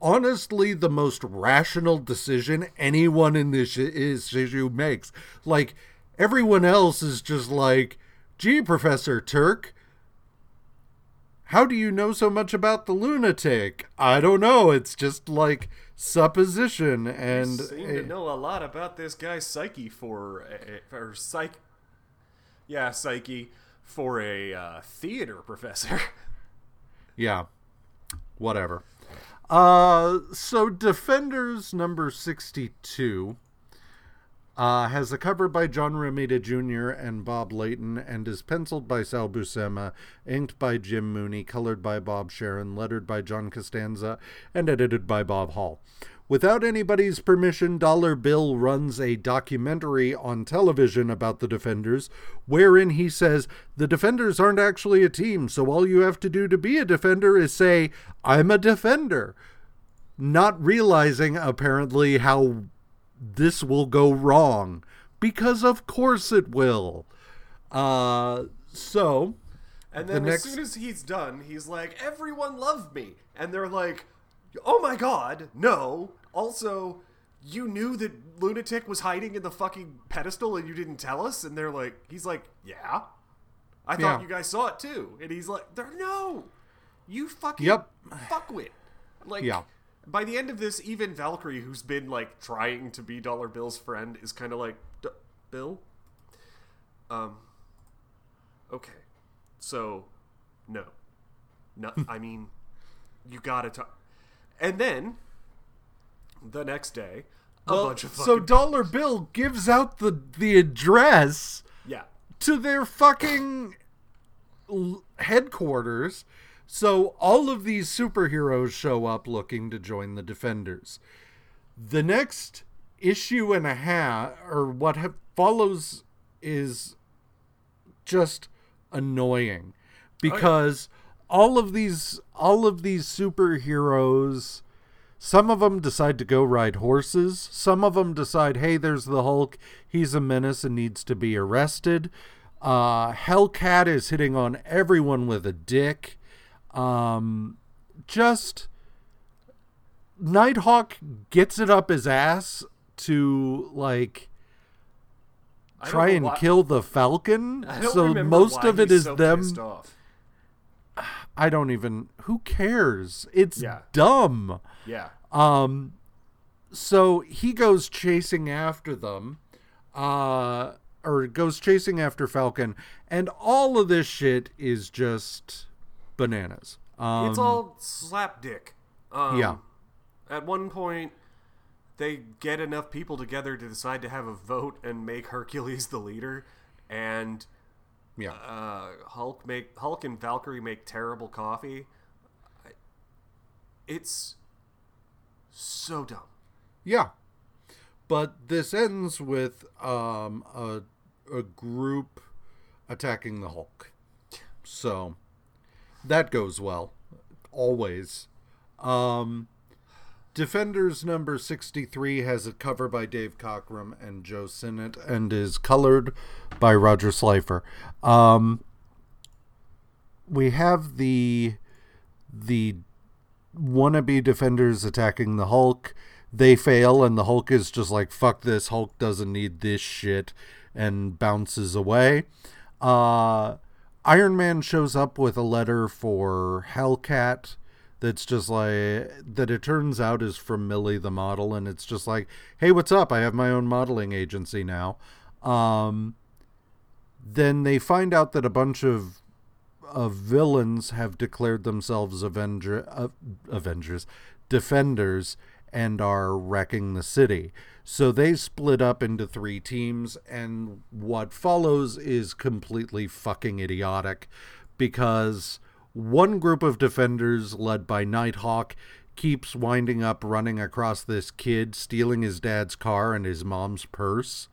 honestly the most rational decision anyone in this issue makes. Like everyone else is just like, "Gee, Professor Turk." How do you know so much about the lunatic? I don't know. It's just like supposition and
seem to know a lot about this guy's psyche for or psych. Yeah, psyche for a uh, theater professor.
Yeah. Whatever. Uh, so Defenders number 62 uh, has a cover by John Romita Jr. and Bob Layton and is penciled by Sal Buscema, inked by Jim Mooney, colored by Bob Sharen, lettered by John Costanza, and edited by Bob Hall. Without anybody's permission, Dollar Bill runs a documentary on television about the Defenders, wherein he says the Defenders aren't actually a team, so all you have to do to be a Defender is say, I'm a Defender. Not realizing, apparently, how this will go wrong. Because of course it will. Uh, so.
And then
The
as
next-
soon as he's done, he's like, "Everyone loved me," and they're like, "Oh my god, no!" Also, you knew that lunatic was hiding in the fucking pedestal and you didn't tell us. And they're like, he's like, "Yeah, I thought
Yeah.
you guys saw it too." And he's like, "They're no, you fucking
Yep.
fuckwit." Like,
Yeah.
By the end of this, even Valkyrie, who's been like trying to be Dollar Bill's friend, is kind of like, "D- "Bill, um, okay." So, no. No, I mean, you gotta talk. And then, the next day, a
Well,
bunch of
so. Dollar Bill gives out the the address
yeah.
to their fucking headquarters. So all of these superheroes show up looking to join the Defenders. The next issue and a half, or what ha- follows, is just annoying because all of these all of these superheroes some of them decide to go ride horses. Some of them decide hey there's the hulk. He's a menace and needs to be arrested. Uh hellcat is hitting on everyone with a dick um just nighthawk gets it up his ass to like try and
why-
kill the falcon so most of it is
so
them i don't even who cares it's
Yeah.
dumb
Yeah.
um so he goes chasing after them uh or goes chasing after falcon and all of this shit is just bananas um
it's all slapdick. Um,
yeah
At one point, they get enough people together to decide to have a vote and make Hercules the leader, and
yeah
uh, Hulk make Hulk and Valkyrie make terrible coffee. It's so dumb.
Yeah. But this ends with um, a, a group attacking the Hulk. So that goes well. Always. Um, Defenders number 63 has a cover by Dave Cockrum and Joe Sinnott and is colored by Roger Slifer. Um, we have the the wannabe defenders attacking the Hulk. They fail, and the Hulk is just like, fuck this. Hulk doesn't need this shit, and bounces away. Uh, Iron Man shows up with a letter for Hellcat that's just like, that it turns out is from Millie the model, and it's just like, hey, what's up? I have my own modeling agency now. Um, then they find out that a bunch of of villains have declared themselves Avenger, uh, Avengers, Defenders, and are wrecking the city. So they split up into three teams, and what follows is completely fucking idiotic because one group of defenders, led by Nighthawk, keeps winding up running across this kid, stealing his dad's car and his mom's purse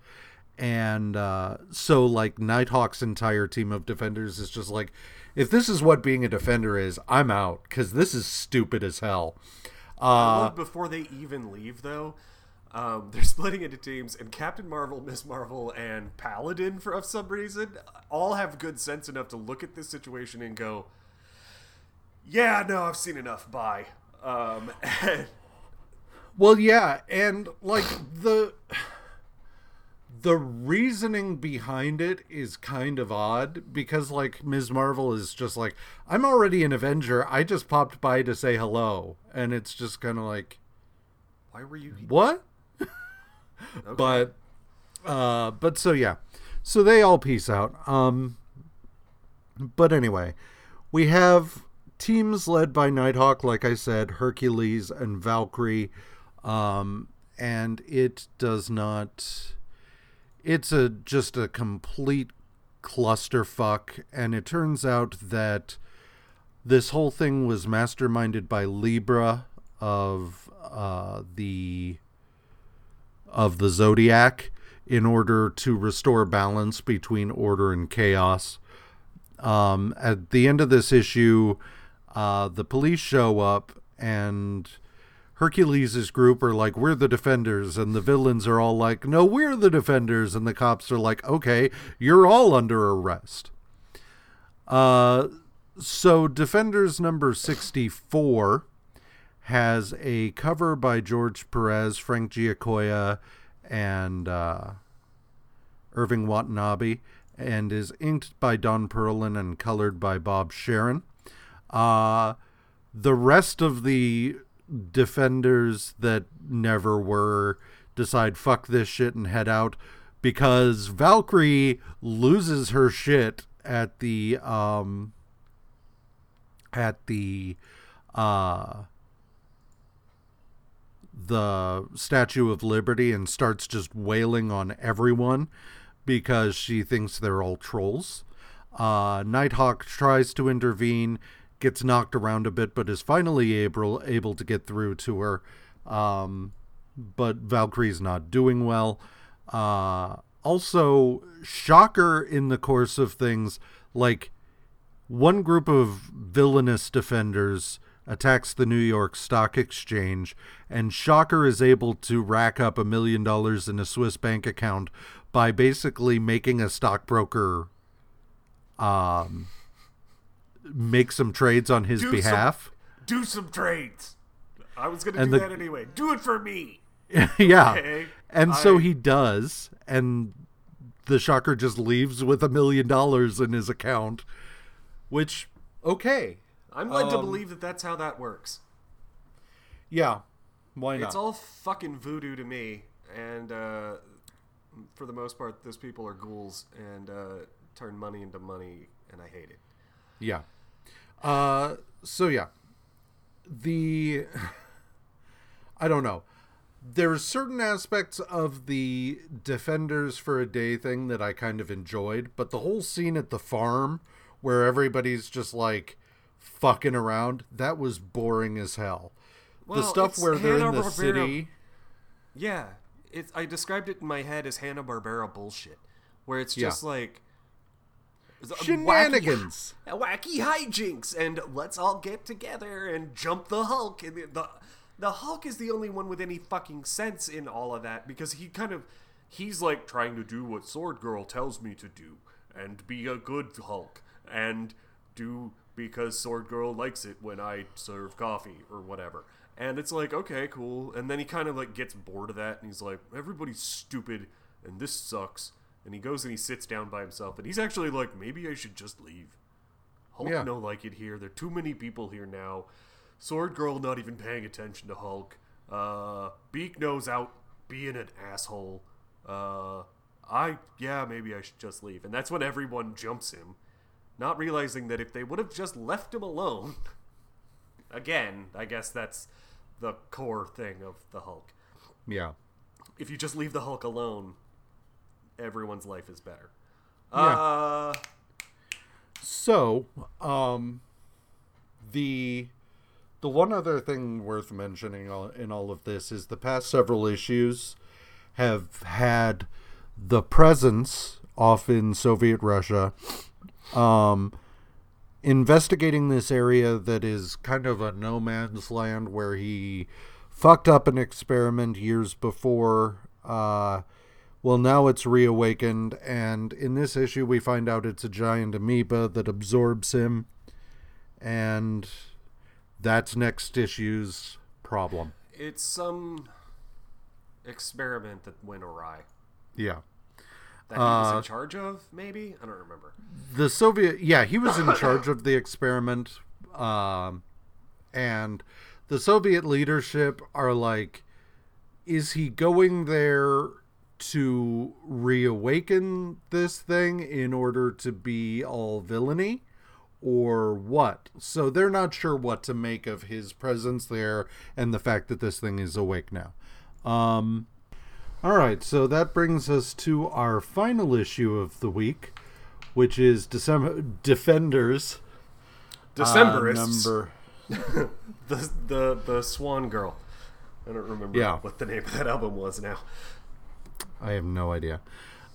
and uh, so like Nighthawk's entire team of defenders is just like, if this is what being a defender is, I'm out because this is stupid as hell. Uh,
before they even leave, though. Um, they're splitting into teams, and Captain Marvel, Miss Marvel, and Paladin, for of some reason, all have good sense enough to look at this situation and go, "Yeah, no, I've seen enough. Bye." Um, and
well, yeah, and like the the reasoning behind it is kind of odd because like Ms. Marvel is just like, I'm already an Avenger. I just popped by to say hello, and it's just kind of like,
why were you?
what?
Okay.
but uh but so yeah so they all peace out um But anyway, we have teams led by Nighthawk, like I said, Hercules and Valkyrie, um, and it does not. It's a just a complete clusterfuck, and it turns out that this whole thing was masterminded by Libra of uh, the of the Zodiac in order to restore balance between order and chaos. Um, at the end of this issue, uh, the police show up and Hercules' group are like, We're the defenders. And the villains are all like, No, we're the defenders. And the cops are like, Okay, you're all under arrest. Uh, so, Defenders number 64 has a cover by George Perez, Frank Giacoia, and uh, Irving Watanabe, and is inked by Don Perlin and colored by Bob Sharen. Uh, the rest of the defenders that never were decide fuck this shit and head out because Valkyrie loses her shit at the um at the uh the Statue of Liberty and starts just wailing on everyone because she thinks they're all trolls. Uh, Nighthawk tries to intervene, gets knocked around a bit, but is finally able able to get through to her. Um, but Valkyrie's not doing well. Uh, also, shocker in the course of things, like one group of villainous defenders attacks the New York Stock Exchange, and Shocker is able to rack up a million dollars in a Swiss bank account by basically making a stockbroker um, make some trades on his
Do
behalf.
Some, do some trades. I was going to do
the-
that anyway. Do it for me.
yeah.
Okay,
And so he does, and the Shocker just leaves with a million dollars in his account, which, okay.
I'm led to
Um,
believe that that's how that works.
Yeah. Why not?
It's all fucking voodoo to me, and uh, for the most part, those people are ghouls and uh, turn money into money, and I hate it.
Yeah. Uh so yeah. The I don't know. There's certain aspects of the Defenders for a Day thing that I kind of enjoyed, but the whole scene at the farm where everybody's just like fucking around, that was boring as hell.
Well,
the stuff where they're in the
Hanna-Barbera.
city.
Yeah, it's I described it in my head as Hanna Barbera bullshit, where it's
Yeah.
just like wacky-
Shenanigans.
wacky, hijinks, and let's all get together and jump the Hulk. And the, the the Hulk is the only one with any fucking sense in all of that because he kind of he's like trying to do what Sword Girl tells me to do and be a good Hulk and do because Sword Girl likes it when I serve coffee or whatever. And it's like, okay, cool. And then he kind of like gets bored of that and he's like, everybody's stupid and this sucks. And he goes and he sits down by himself and he's actually like, maybe I should just leave. Hulk
Yeah.
no like it here. There are too many people here now. Sword Girl not even paying attention to Hulk. Uh, Beak knows out being an asshole. Uh, I yeah maybe I should just leave. And that's when everyone jumps him, not realizing that if they would have just left him alone. Again, I guess that's the core thing of the Hulk.
Yeah.
If you just leave the Hulk alone, everyone's life is better.
Yeah.
Uh,
So, um, the the one other thing worth mentioning in all of this is the past several issues have had the presence off in Soviet Russia, um, investigating this area that is kind of a no man's land where he fucked up an experiment years before. Uh, well, now it's reawakened, and in this issue, we find out it's a giant amoeba that absorbs him, and that's next issue's problem.
it's some experiment that went awry.
Yeah.
That he was
Uh,
in charge of, maybe? I don't remember.
The Soviet, yeah, he was in charge of the experiment, um, and the Soviet leadership are like, is he going there to reawaken this thing in order to be all villainy? or what. So they're not sure what to make of his presence there and the fact that this thing is awake now. Um, all right, so that brings us to our final issue of the week, which is December Defenders.
Decemberists.
Uh, number
the the the Swan Girl. I don't remember
Yeah.
what the name of that album was now.
I have no idea.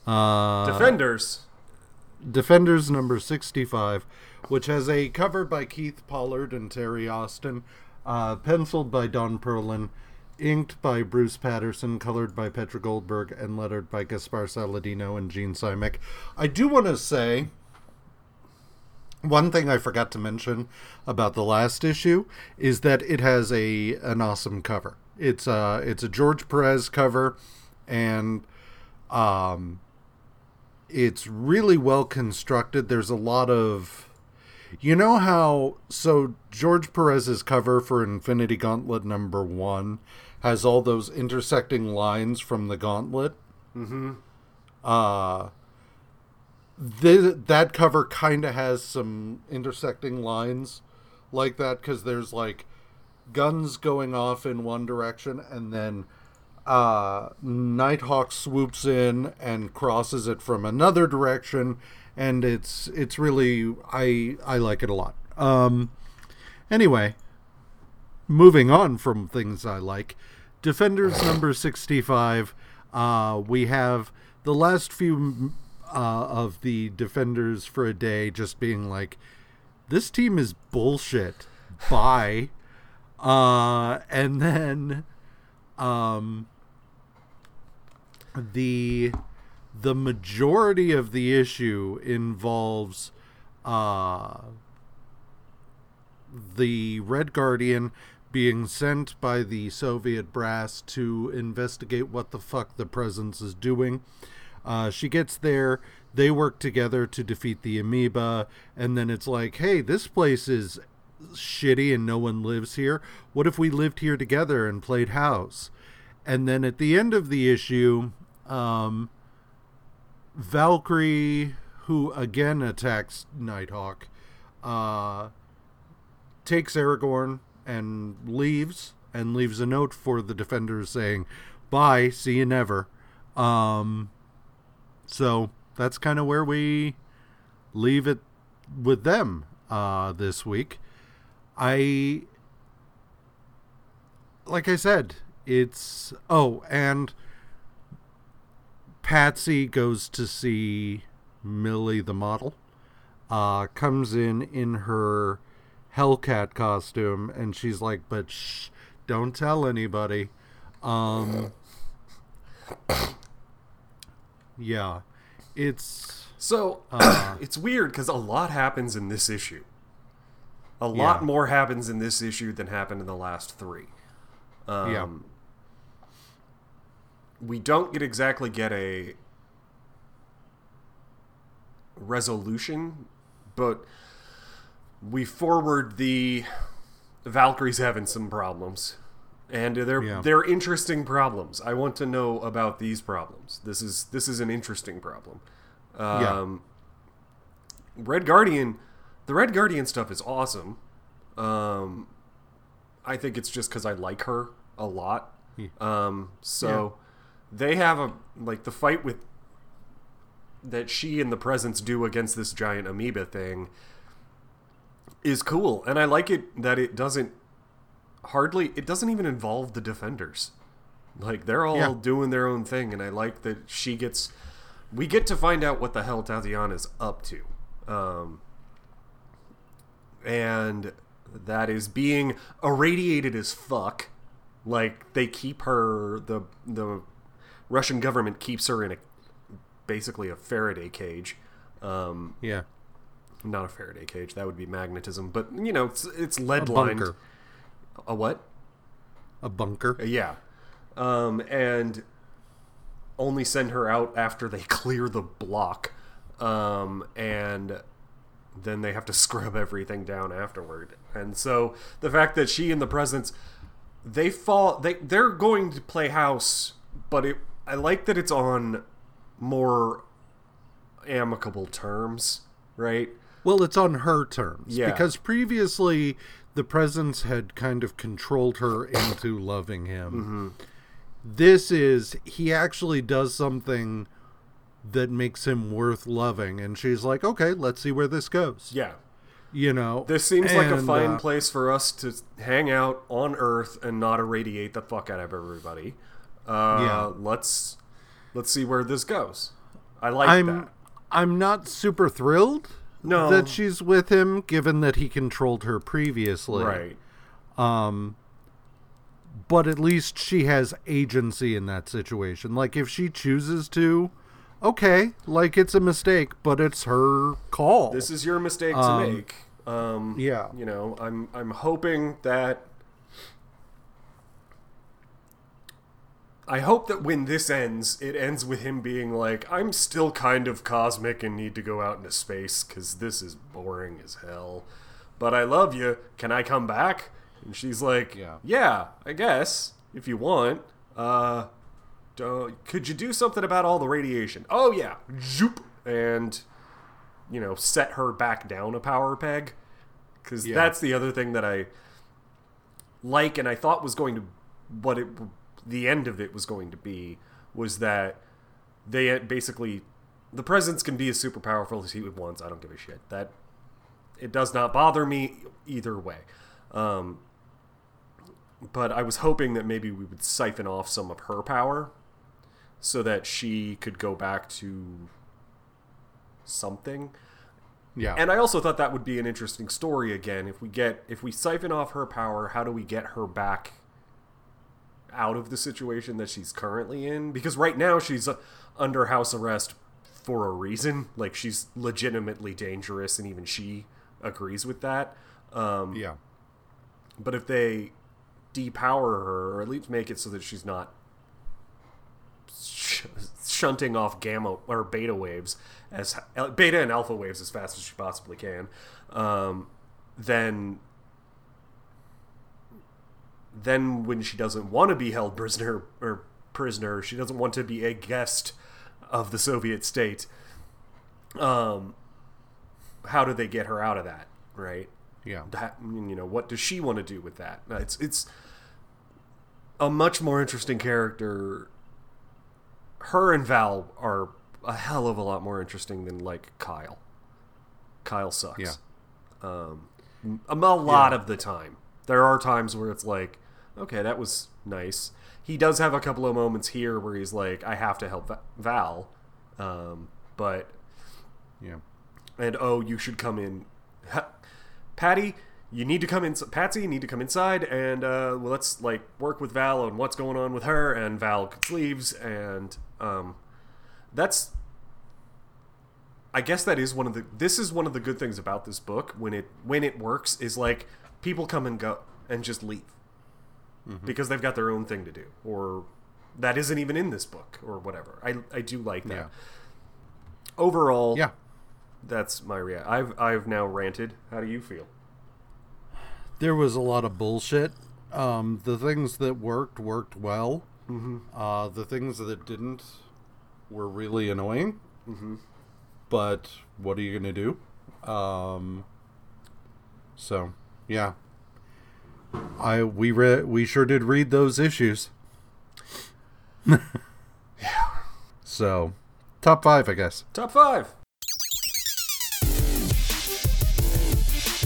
Uh,
Defenders.
Defenders number 65, which has a cover by Keith Pollard and Terry Austin, uh, penciled by Don Perlin, inked by Bruce Patterson, colored by Petra Goldberg, and lettered by Gaspar Saladino and Gene Simek. I do want to say one thing I forgot to mention about the last issue is that it has a an awesome cover. It's a it's a George Perez cover, and um, it's really well constructed. There's a lot of, you know how so George Perez's cover for Infinity Gauntlet number one has all those intersecting lines from the gauntlet. Mm-hmm. Uh th- that cover kind of has some intersecting lines like that because there's like guns going off in one direction and then uh, Nighthawk swoops in and crosses it from another direction, and it's it's really I I like it a lot. Um, anyway, moving on from things I like, Defenders number sixty five. Uh, we have the last few uh, of the Defenders for a day just being like, this team is bullshit. Bye. Uh, and then um the the majority of the issue involves uh the red guardian being sent by the soviet brass to investigate what the fuck the presence is doing. Uh, she gets there they work together to defeat the amoeba and then it's like hey this place is shitty and no one lives here. What if we lived here together and played house and then at the end of the issue um, valkyrie who again attacks nighthawk uh, takes aragorn and leaves and leaves a note for the defenders saying bye see you never um, so that's kind of where we leave it with them uh, this week. I, like I said, it's oh, and Patsy goes to see Millie the model. Uh, comes in in her Hellcat costume, and she's like, "But shh, don't tell anybody." Um, yeah, it's
So
Uh.
it's weird because a lot happens in this issue. A lot
Yeah.
more happens in this issue than happened in the last three. Um,
yeah.
We don't get exactly get a resolution, but we forward the Valkyries having some problems. And they're
Yeah.
they're interesting problems. I want to know about these problems. This is this is an interesting problem.
Yeah.
Um, Red Guardian, the Red Guardian stuff is awesome. Um, I think it's just because I like her a lot. Um, so they have a like the fight with that she and the presence do against this giant amoeba thing is cool, and I like it that it doesn't hardly it doesn't even involve the defenders. Like they're all
Yeah.
doing their own thing, and I like that she gets. We get to find out what the hell Tatiana's up to, um, and that is being irradiated as fuck. Like they keep her the the Russian government keeps her in a basically a Faraday cage. Um,
yeah.
not a Faraday cage. That would be magnetism, but you know, it's it's lead
A
lined.
bunker.
A what?
A bunker.
Yeah. Um, and only send her out after they clear the block. Um, and then they have to scrub everything down afterward. And so the fact that she and the presence they fall they they're going to play house, but it I like that it's on more amicable terms, right?
Well, it's on her terms.
Yeah.
Because previously, the presence had kind of controlled her into loving him.
Mm-hmm.
This is, he actually does something that makes him worth loving. And she's like, okay, let's see where this goes.
Yeah.
You know?
This seems like a fine
uh,
place for us to hang out on Earth and not irradiate the fuck out of everybody. Uh,
Yeah.
Let's let's see where this goes. I like
I'm,
that.
I'm not super thrilled
No.
that she's with him, given that he controlled her previously.
Right. Um.
But at least she has agency in that situation. Like if she chooses to, okay, like it's a mistake, but it's her call.
This is your mistake to
Um,
make. Um,
yeah.
You know, I'm I'm hoping that. I hope that when this ends, it ends with him being like, "I'm still kind of cosmic and need to go out into space because this is boring as hell." But I love you. Can I come back? And she's like,
Yeah.
"Yeah, I guess if you want." Uh, could you do something about all the radiation? Oh yeah, zoop, and you know, set her back down a power peg. Because
Yeah.
that's the other thing that I like, and I thought was going to, what it, the end of it was going to be, was that they basically, the presence can be as super powerful as he wants. I don't give a shit. That it does not bother me either way. Um, but I was hoping that maybe we would siphon off some of her power so that she could go back to something.
yeah.
And I also thought that would be an interesting story again. If we get if we siphon off her power, how do we get her back out of the situation that she's currently in? Because right now she's uh, under house arrest for a reason. Like she's legitimately dangerous, and even she agrees with that. Um,
yeah.
but if they depower her, or at least make it so that she's not sh- shunting off gamma or beta waves as beta and alpha waves as fast as she possibly can, um, then then when she doesn't want to be held prisoner or prisoner, she doesn't want to be a guest of the Soviet state. Um, how do they get her out of that? Right
Yeah.
that you know what does she want to do with that it's it's a much more interesting character her and val are a hell of a lot more interesting than like kyle kyle sucks
Yeah.
um a, a lot of the time there are times where it's like okay that was nice he does have a couple of moments here where he's like i have to help val um but
Yeah.
and oh, you should come in. Ha- Patty, you need to come in. Patsy, you need to come inside, and uh, let's like work with Val on what's going on with her. And Val leaves, and um, that's. I guess that is one of the. This is one of the good things about this book when it when it works is like people come and go and just leave because they've got their own thing to do, or that isn't even in this book, or whatever. I I do like that.
Yeah.
Overall,
Yeah.
that's my reaction. I've I've now ranted. How do you feel?
There was a lot of bullshit. Um, the things that worked worked well. Mm-hmm. Uh, the things that didn't were really annoying. Mm-hmm. But what are you gonna do? Um, so yeah, I we read we sure did read those issues. yeah. So, top five, I guess.
Top five.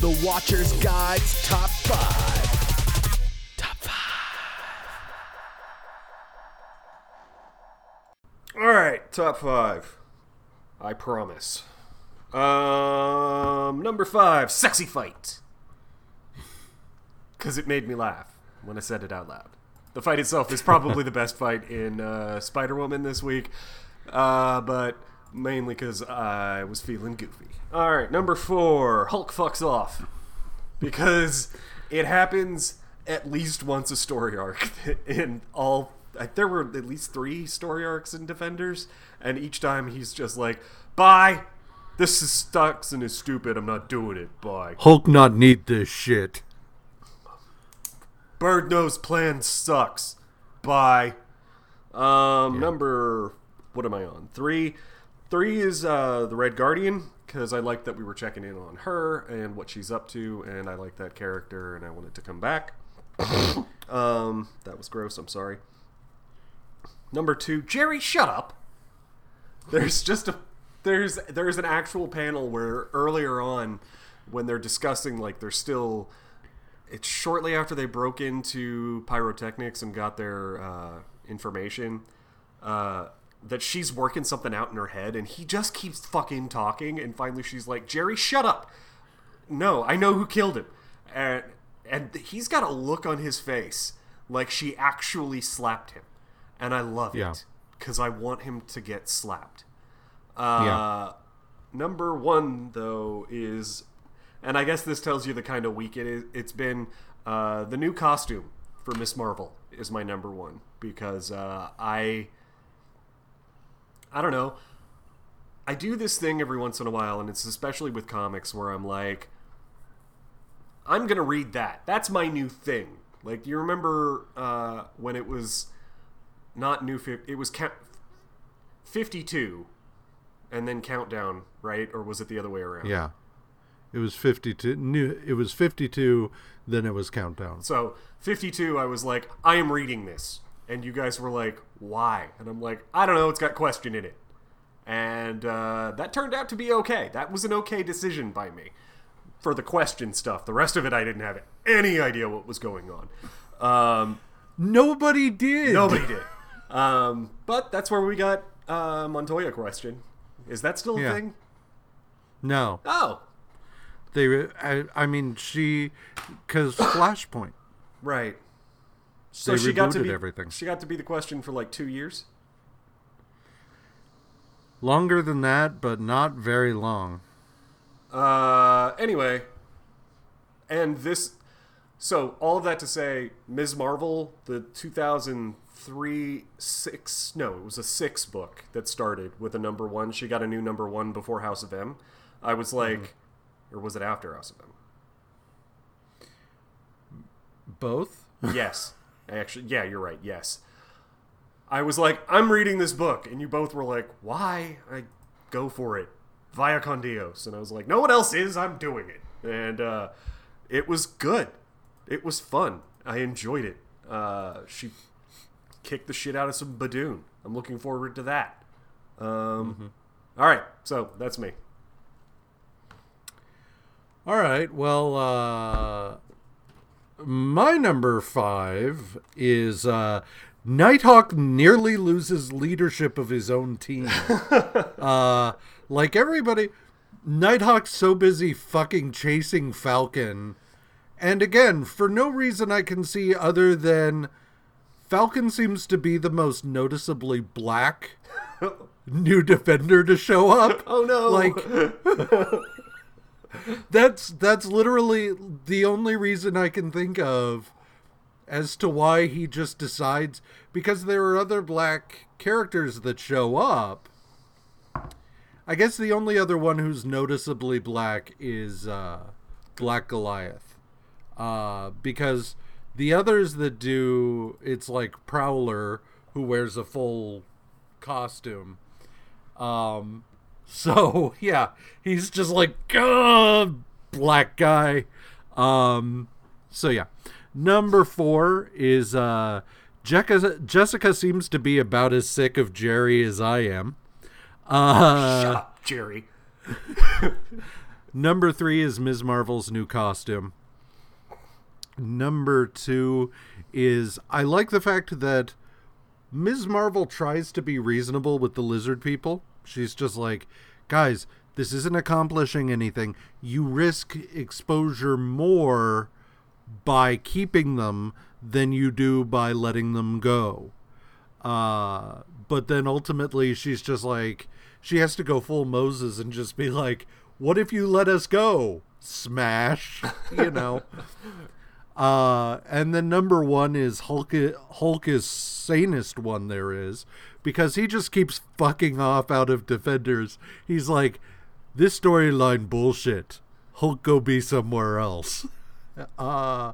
The Watcher's Guide's Top 5. Top 5.
All right, top five. I promise. Um, number five, sexy fight. Because it made me laugh when I said it out loud. The fight itself is probably the best fight in uh, Spider Woman this week, uh, but mainly because I was feeling goofy. All right, number four, Hulk fucks off. Because it happens at least once a story arc in all. There were at least three story arcs in Defenders, and each time he's just like, "Bye, this is sucks and is stupid. I'm not doing it. Bye."
Hulk not need this shit.
Bird Nose Plan sucks. Bye. Um, number what am I on? Three. Three is uh, the Red Guardian because I like that we were checking in on her and what she's up to, and I like that character, and I wanted to come back. um, that was gross. I'm sorry. Number two, Jerry, shut up. There's just a there's there's an actual panel where earlier on when they're discussing like they're still it's shortly after they broke into pyrotechnics and got their uh, information uh, that she's working something out in her head and he just keeps fucking talking and finally she's like jerry shut up no i know who killed him and and he's got a look on his face like she actually slapped him and i love
Yeah.
it because i want him to get slapped uh,
Yeah.
Number one, though, is, and I guess this tells you the kind of week it is. It's been uh, the new costume for Miss Marvel is my number one because uh, I, I don't know, I do this thing every once in a while, and it's especially with comics where I'm like, I'm gonna read that. That's my new thing. Like, you remember uh, when it was not new? It was count- 52 and then countdown, right? Or was it the other way around?
Yeah. It was 52 new it was 52 then it was countdown.
So 52, I was like, I am reading this, and you guys were like, why? And I'm like, I don't know. It's got question in it, and uh, that turned out to be okay. That was an okay decision by me for the question stuff. The rest of it, I didn't have any idea what was going on. Um,
Nobody did.
nobody did. Um, but that's where we got uh, Montoya question. Is that still a
Yeah.
thing?
No.
Oh,
They I, I mean she cuz Flashpoint.
right. So
They
she got to be
everything.
She got to be the question for like two years.
Longer than that, but not very long.
Uh, anyway, and this, so all of that to say, Ms. Marvel, the 2003 six, no, it was a six book that started with a number one. She got a new number one before House of M. I was like, or was it after House of M?
Both?
Yes, actually, yeah, you're right. Yes, I was like, I'm reading this book, and you both were like, why? I go for it, via con Dios, and I was like, no one else is. I'm doing it, and uh, it was good. It was fun. I enjoyed it. Uh, she kicked the shit out of some Badoon. I'm looking forward to that. Um, all right, so that's me.
All right. Well, uh my number 5 is uh Nighthawk nearly loses leadership of his own team. uh like everybody Nighthawk's so busy fucking chasing Falcon. And again, for no reason I can see other than Falcon seems to be the most noticeably black new defender to show up.
Oh no!
Like that's that's literally the only reason I can think of as to why he just decides because there are other black characters that show up. I guess the only other one who's noticeably black is uh, Black Goliath, uh, because the others that do it's like Prowler who wears a full costume. Um, so yeah, he's just like, "Ugh, black guy. Um, so yeah, number four is uh, Jessica. Jessica seems to be about as sick of Jerry as I am. Uh,
Shut up, Jerry.
Number three is Ms. Marvel's new costume. Number two is I like the fact that Ms. Marvel tries to be reasonable with the lizard people. She's just like, guys, this isn't accomplishing anything. You risk exposure more by keeping them than you do by letting them go. Uh, but then ultimately she's just like, she has to go full Moses and just be like, what if you let us go? Smash, you know. Uh, and then number one is Hulk. Hulk is sanest one there is because he just keeps fucking off out of Defenders. He's like, this storyline bullshit. Hulk go be somewhere else. Uh,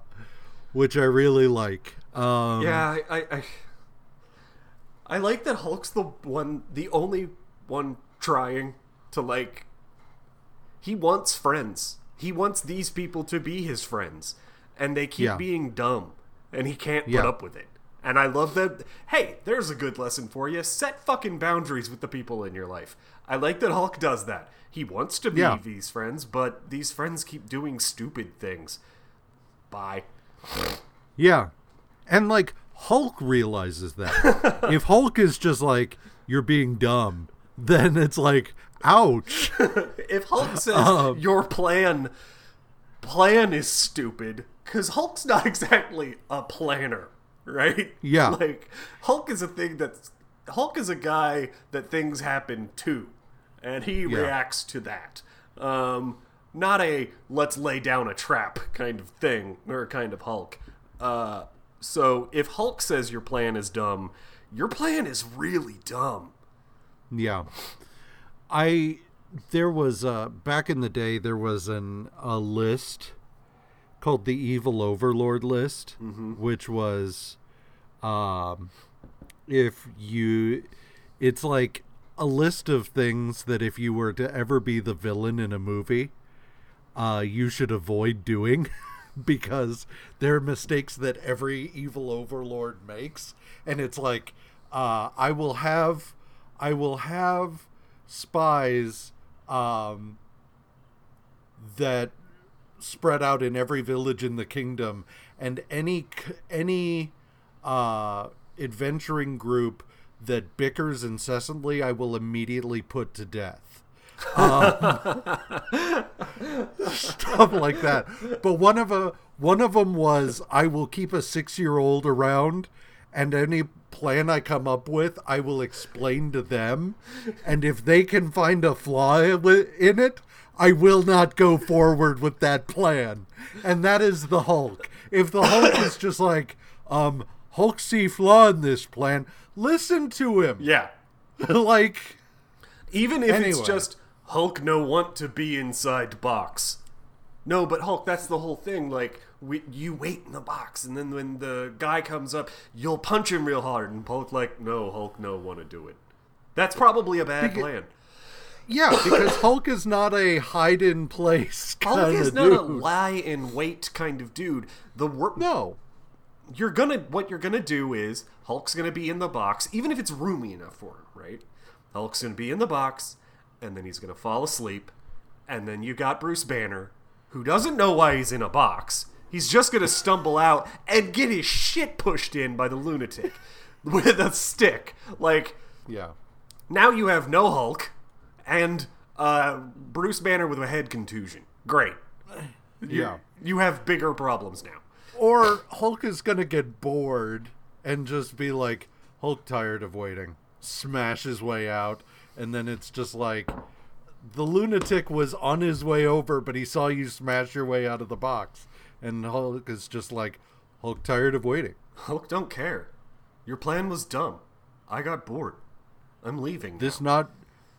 which I really like. Um,
Yeah, I, I, I, like that Hulk's the one, the only one trying to like he wants friends. He wants these people to be his friends. And they keep
Yeah.
being dumb. And he can't
Yeah.
put up with it. And I love that. Hey, there's a good lesson for you. Set fucking boundaries with the people in your life. I like that Hulk does that. He wants to be
Yeah.
these friends, but these friends keep doing stupid things. Bye.
Yeah. And like Hulk realizes that. if Hulk is just like you're being dumb, then it's like ouch.
If Hulk says
Um,
your plan plan is stupid, because Hulk's not exactly a planner, right?
Yeah.
Like Hulk is a thing that's Hulk is a guy that things happen to, and he reacts to that. Um, not a let's lay down a trap kind of thing or kind of Hulk. Uh, so if Hulk says your plan is dumb, your plan is really dumb.
Yeah. I there was uh back in the day there was an a list called the Evil Overlord list, which was um if you it's like a list of things that if you were to ever be the villain in a movie, uh you should avoid doing because they're mistakes that every evil overlord makes. And it's like uh I will have I will have spies um that spread out in every village in the kingdom and any any uh adventuring group that bickers incessantly I will immediately put to death stuff like that. But one of a one of them was I will keep a six year old around, and any plan I come up with, I will explain to them, and if they can find a flaw in it, I will not go forward with that plan. And that is the Hulk. If the Hulk is just like, um, Hulk see flaw in this plan, listen to him.
Yeah.
like,
Even if it's just Hulk no want to be inside box. No, but Hulk, that's the whole thing. Like, we, you wait in the box, and then when the guy comes up, you'll punch him real hard. And Hulk, like, no, Hulk no want to do it. That's probably a bad plan.
Yeah, because Hulk is not a hide in place kind
Hulk is not
dude.
a lie in wait kind of dude. The wor-
no.
you're gonna what you're gonna do is Hulk's gonna be in the box, even if it's roomy enough for him, right? Hulk's gonna be in the box, and then he's gonna fall asleep, and then you got Bruce Banner, who doesn't know why he's in a box. He's just gonna stumble out and get his shit pushed in by the lunatic with a stick. Like
Yeah.
now you have no Hulk and uh, Bruce Banner with a head contusion. Great.
Yeah.
You have bigger problems now.
Or Hulk is gonna get bored and just be like, Hulk tired of waiting. Smash his way out, and then it's just like the lunatic was on his way over, but he saw you smash your way out of the box. And Hulk is just like, Hulk tired of waiting.
Hulk don't care. Your plan was dumb. I got bored. I'm leaving.
This
now.
not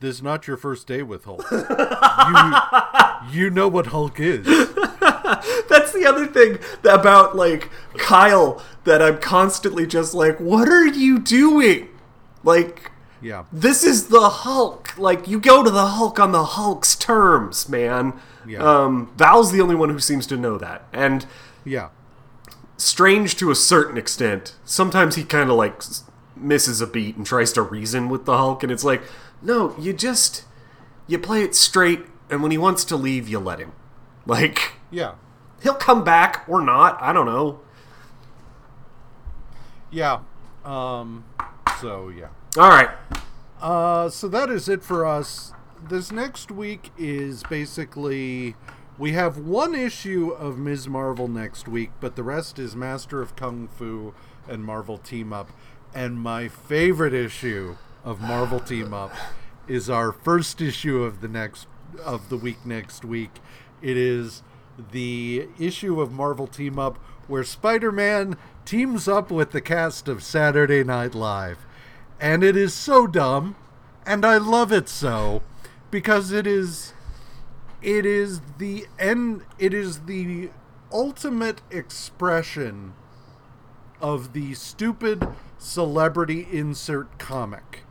this is not your first day with Hulk. you you know what Hulk is.
That's the other thing about like Kyle that I'm constantly just like, what are you doing? Like
Yeah.
this is the Hulk. Like you go to the Hulk on the Hulk's terms, man.
Yeah.
Um, Val's the only one who seems to know that, and
Yeah.
strange to a certain extent. Sometimes he kind of like misses a beat and tries to reason with the Hulk, and it's like, no, you just you play it straight, and when he wants to leave, you let him. Like
Yeah.
he'll come back or not. I don't know.
Yeah. Um so yeah.
All right.
Uh, so that is it for us. This next week is basically we have one issue of Ms. Marvel next week, but the rest is Master of Kung Fu and Marvel Team Up. And my favorite issue of Marvel Team Up is our first issue of the next of the week next week. It is the issue of Marvel Team Up where Spider-Man teams up with the cast of Saturday Night Live and it is so dumb and i love it so because it is it is the end it is the ultimate expression of the stupid celebrity insert comic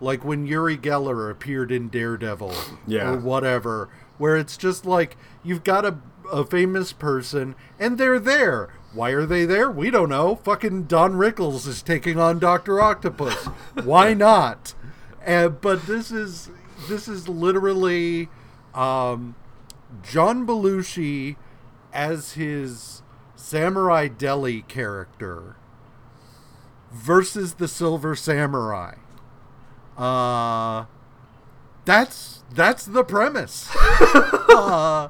like when Uri Geller appeared in Daredevil
Yeah.
or whatever, where it's just like you've got a, a famous person and they're there. Why are they there? We don't know. Fucking Don Rickles is taking on Doctor Octopus. Why not? And, but this is this is literally um, John Belushi as his Samurai Deli character versus the Silver Samurai. Uh that's that's the premise. uh,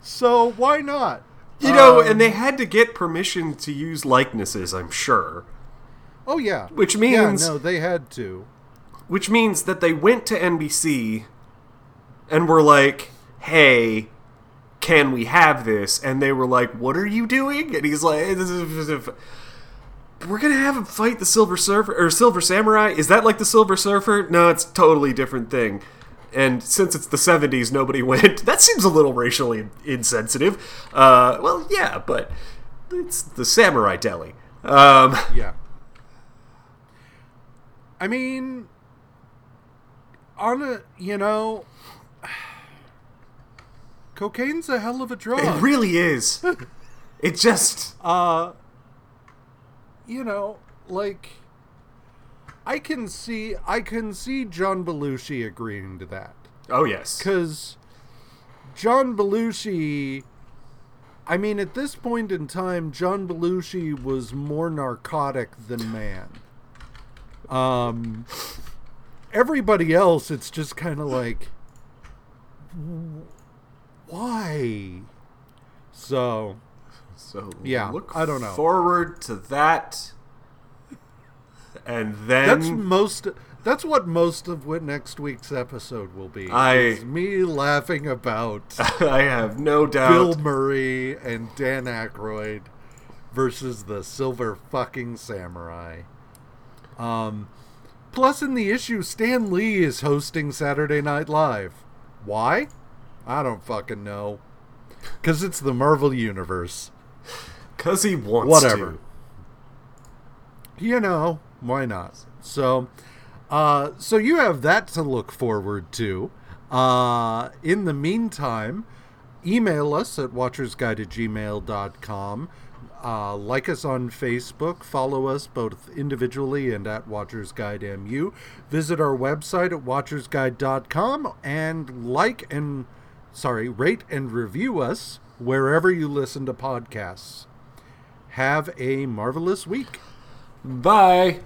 so why not?
You know,
Um,
and they had to get permission to use likenesses, I'm sure.
Oh yeah.
Which
yeah,
means-
no, they had to.
Which means that they went to NBC and were like, hey, can we have this? And they were like, what are you doing? And he's like, we're gonna have him fight the Silver Surfer or Silver Samurai. Is that like the Silver Surfer? No, it's a totally different thing. And since it's the '70s, nobody went. That seems a little racially insensitive. Uh, well, yeah, but it's the Samurai Deli. Um,
Yeah. I mean, on a you know, cocaine's a hell of a drug.
it really is. It just
uh you know like i can see i can see john belushi agreeing to that.
Oh yes.
because john belushi i mean at this point in time john belushi was more narcotic than man. Um everybody else it's just kind of like why? So
So
Yeah,
look
I don't know.
Forward to that, and
That's
then
most. That's what most of what next week's episode will be.
I-
me laughing about
I have no doubt.
Bill Murray and Dan Aykroyd versus the Silver fucking Samurai. Um, plus, in the issue, Stan Lee is hosting Saturday Night Live. Why? I don't fucking know. Because it's the Marvel Universe.
Cause he wants
Whatever.
to.
you know, why not? So, uh, so you have that to look forward to. Uh, in the meantime, email us at watchersguide at gmail.com. Uh, like us on Facebook. Follow us both individually and at WatchersGuideMU. Visit our website at watchersguide.com and like and, sorry, rate and review us wherever you listen to podcasts. Have a marvelous week.
Bye.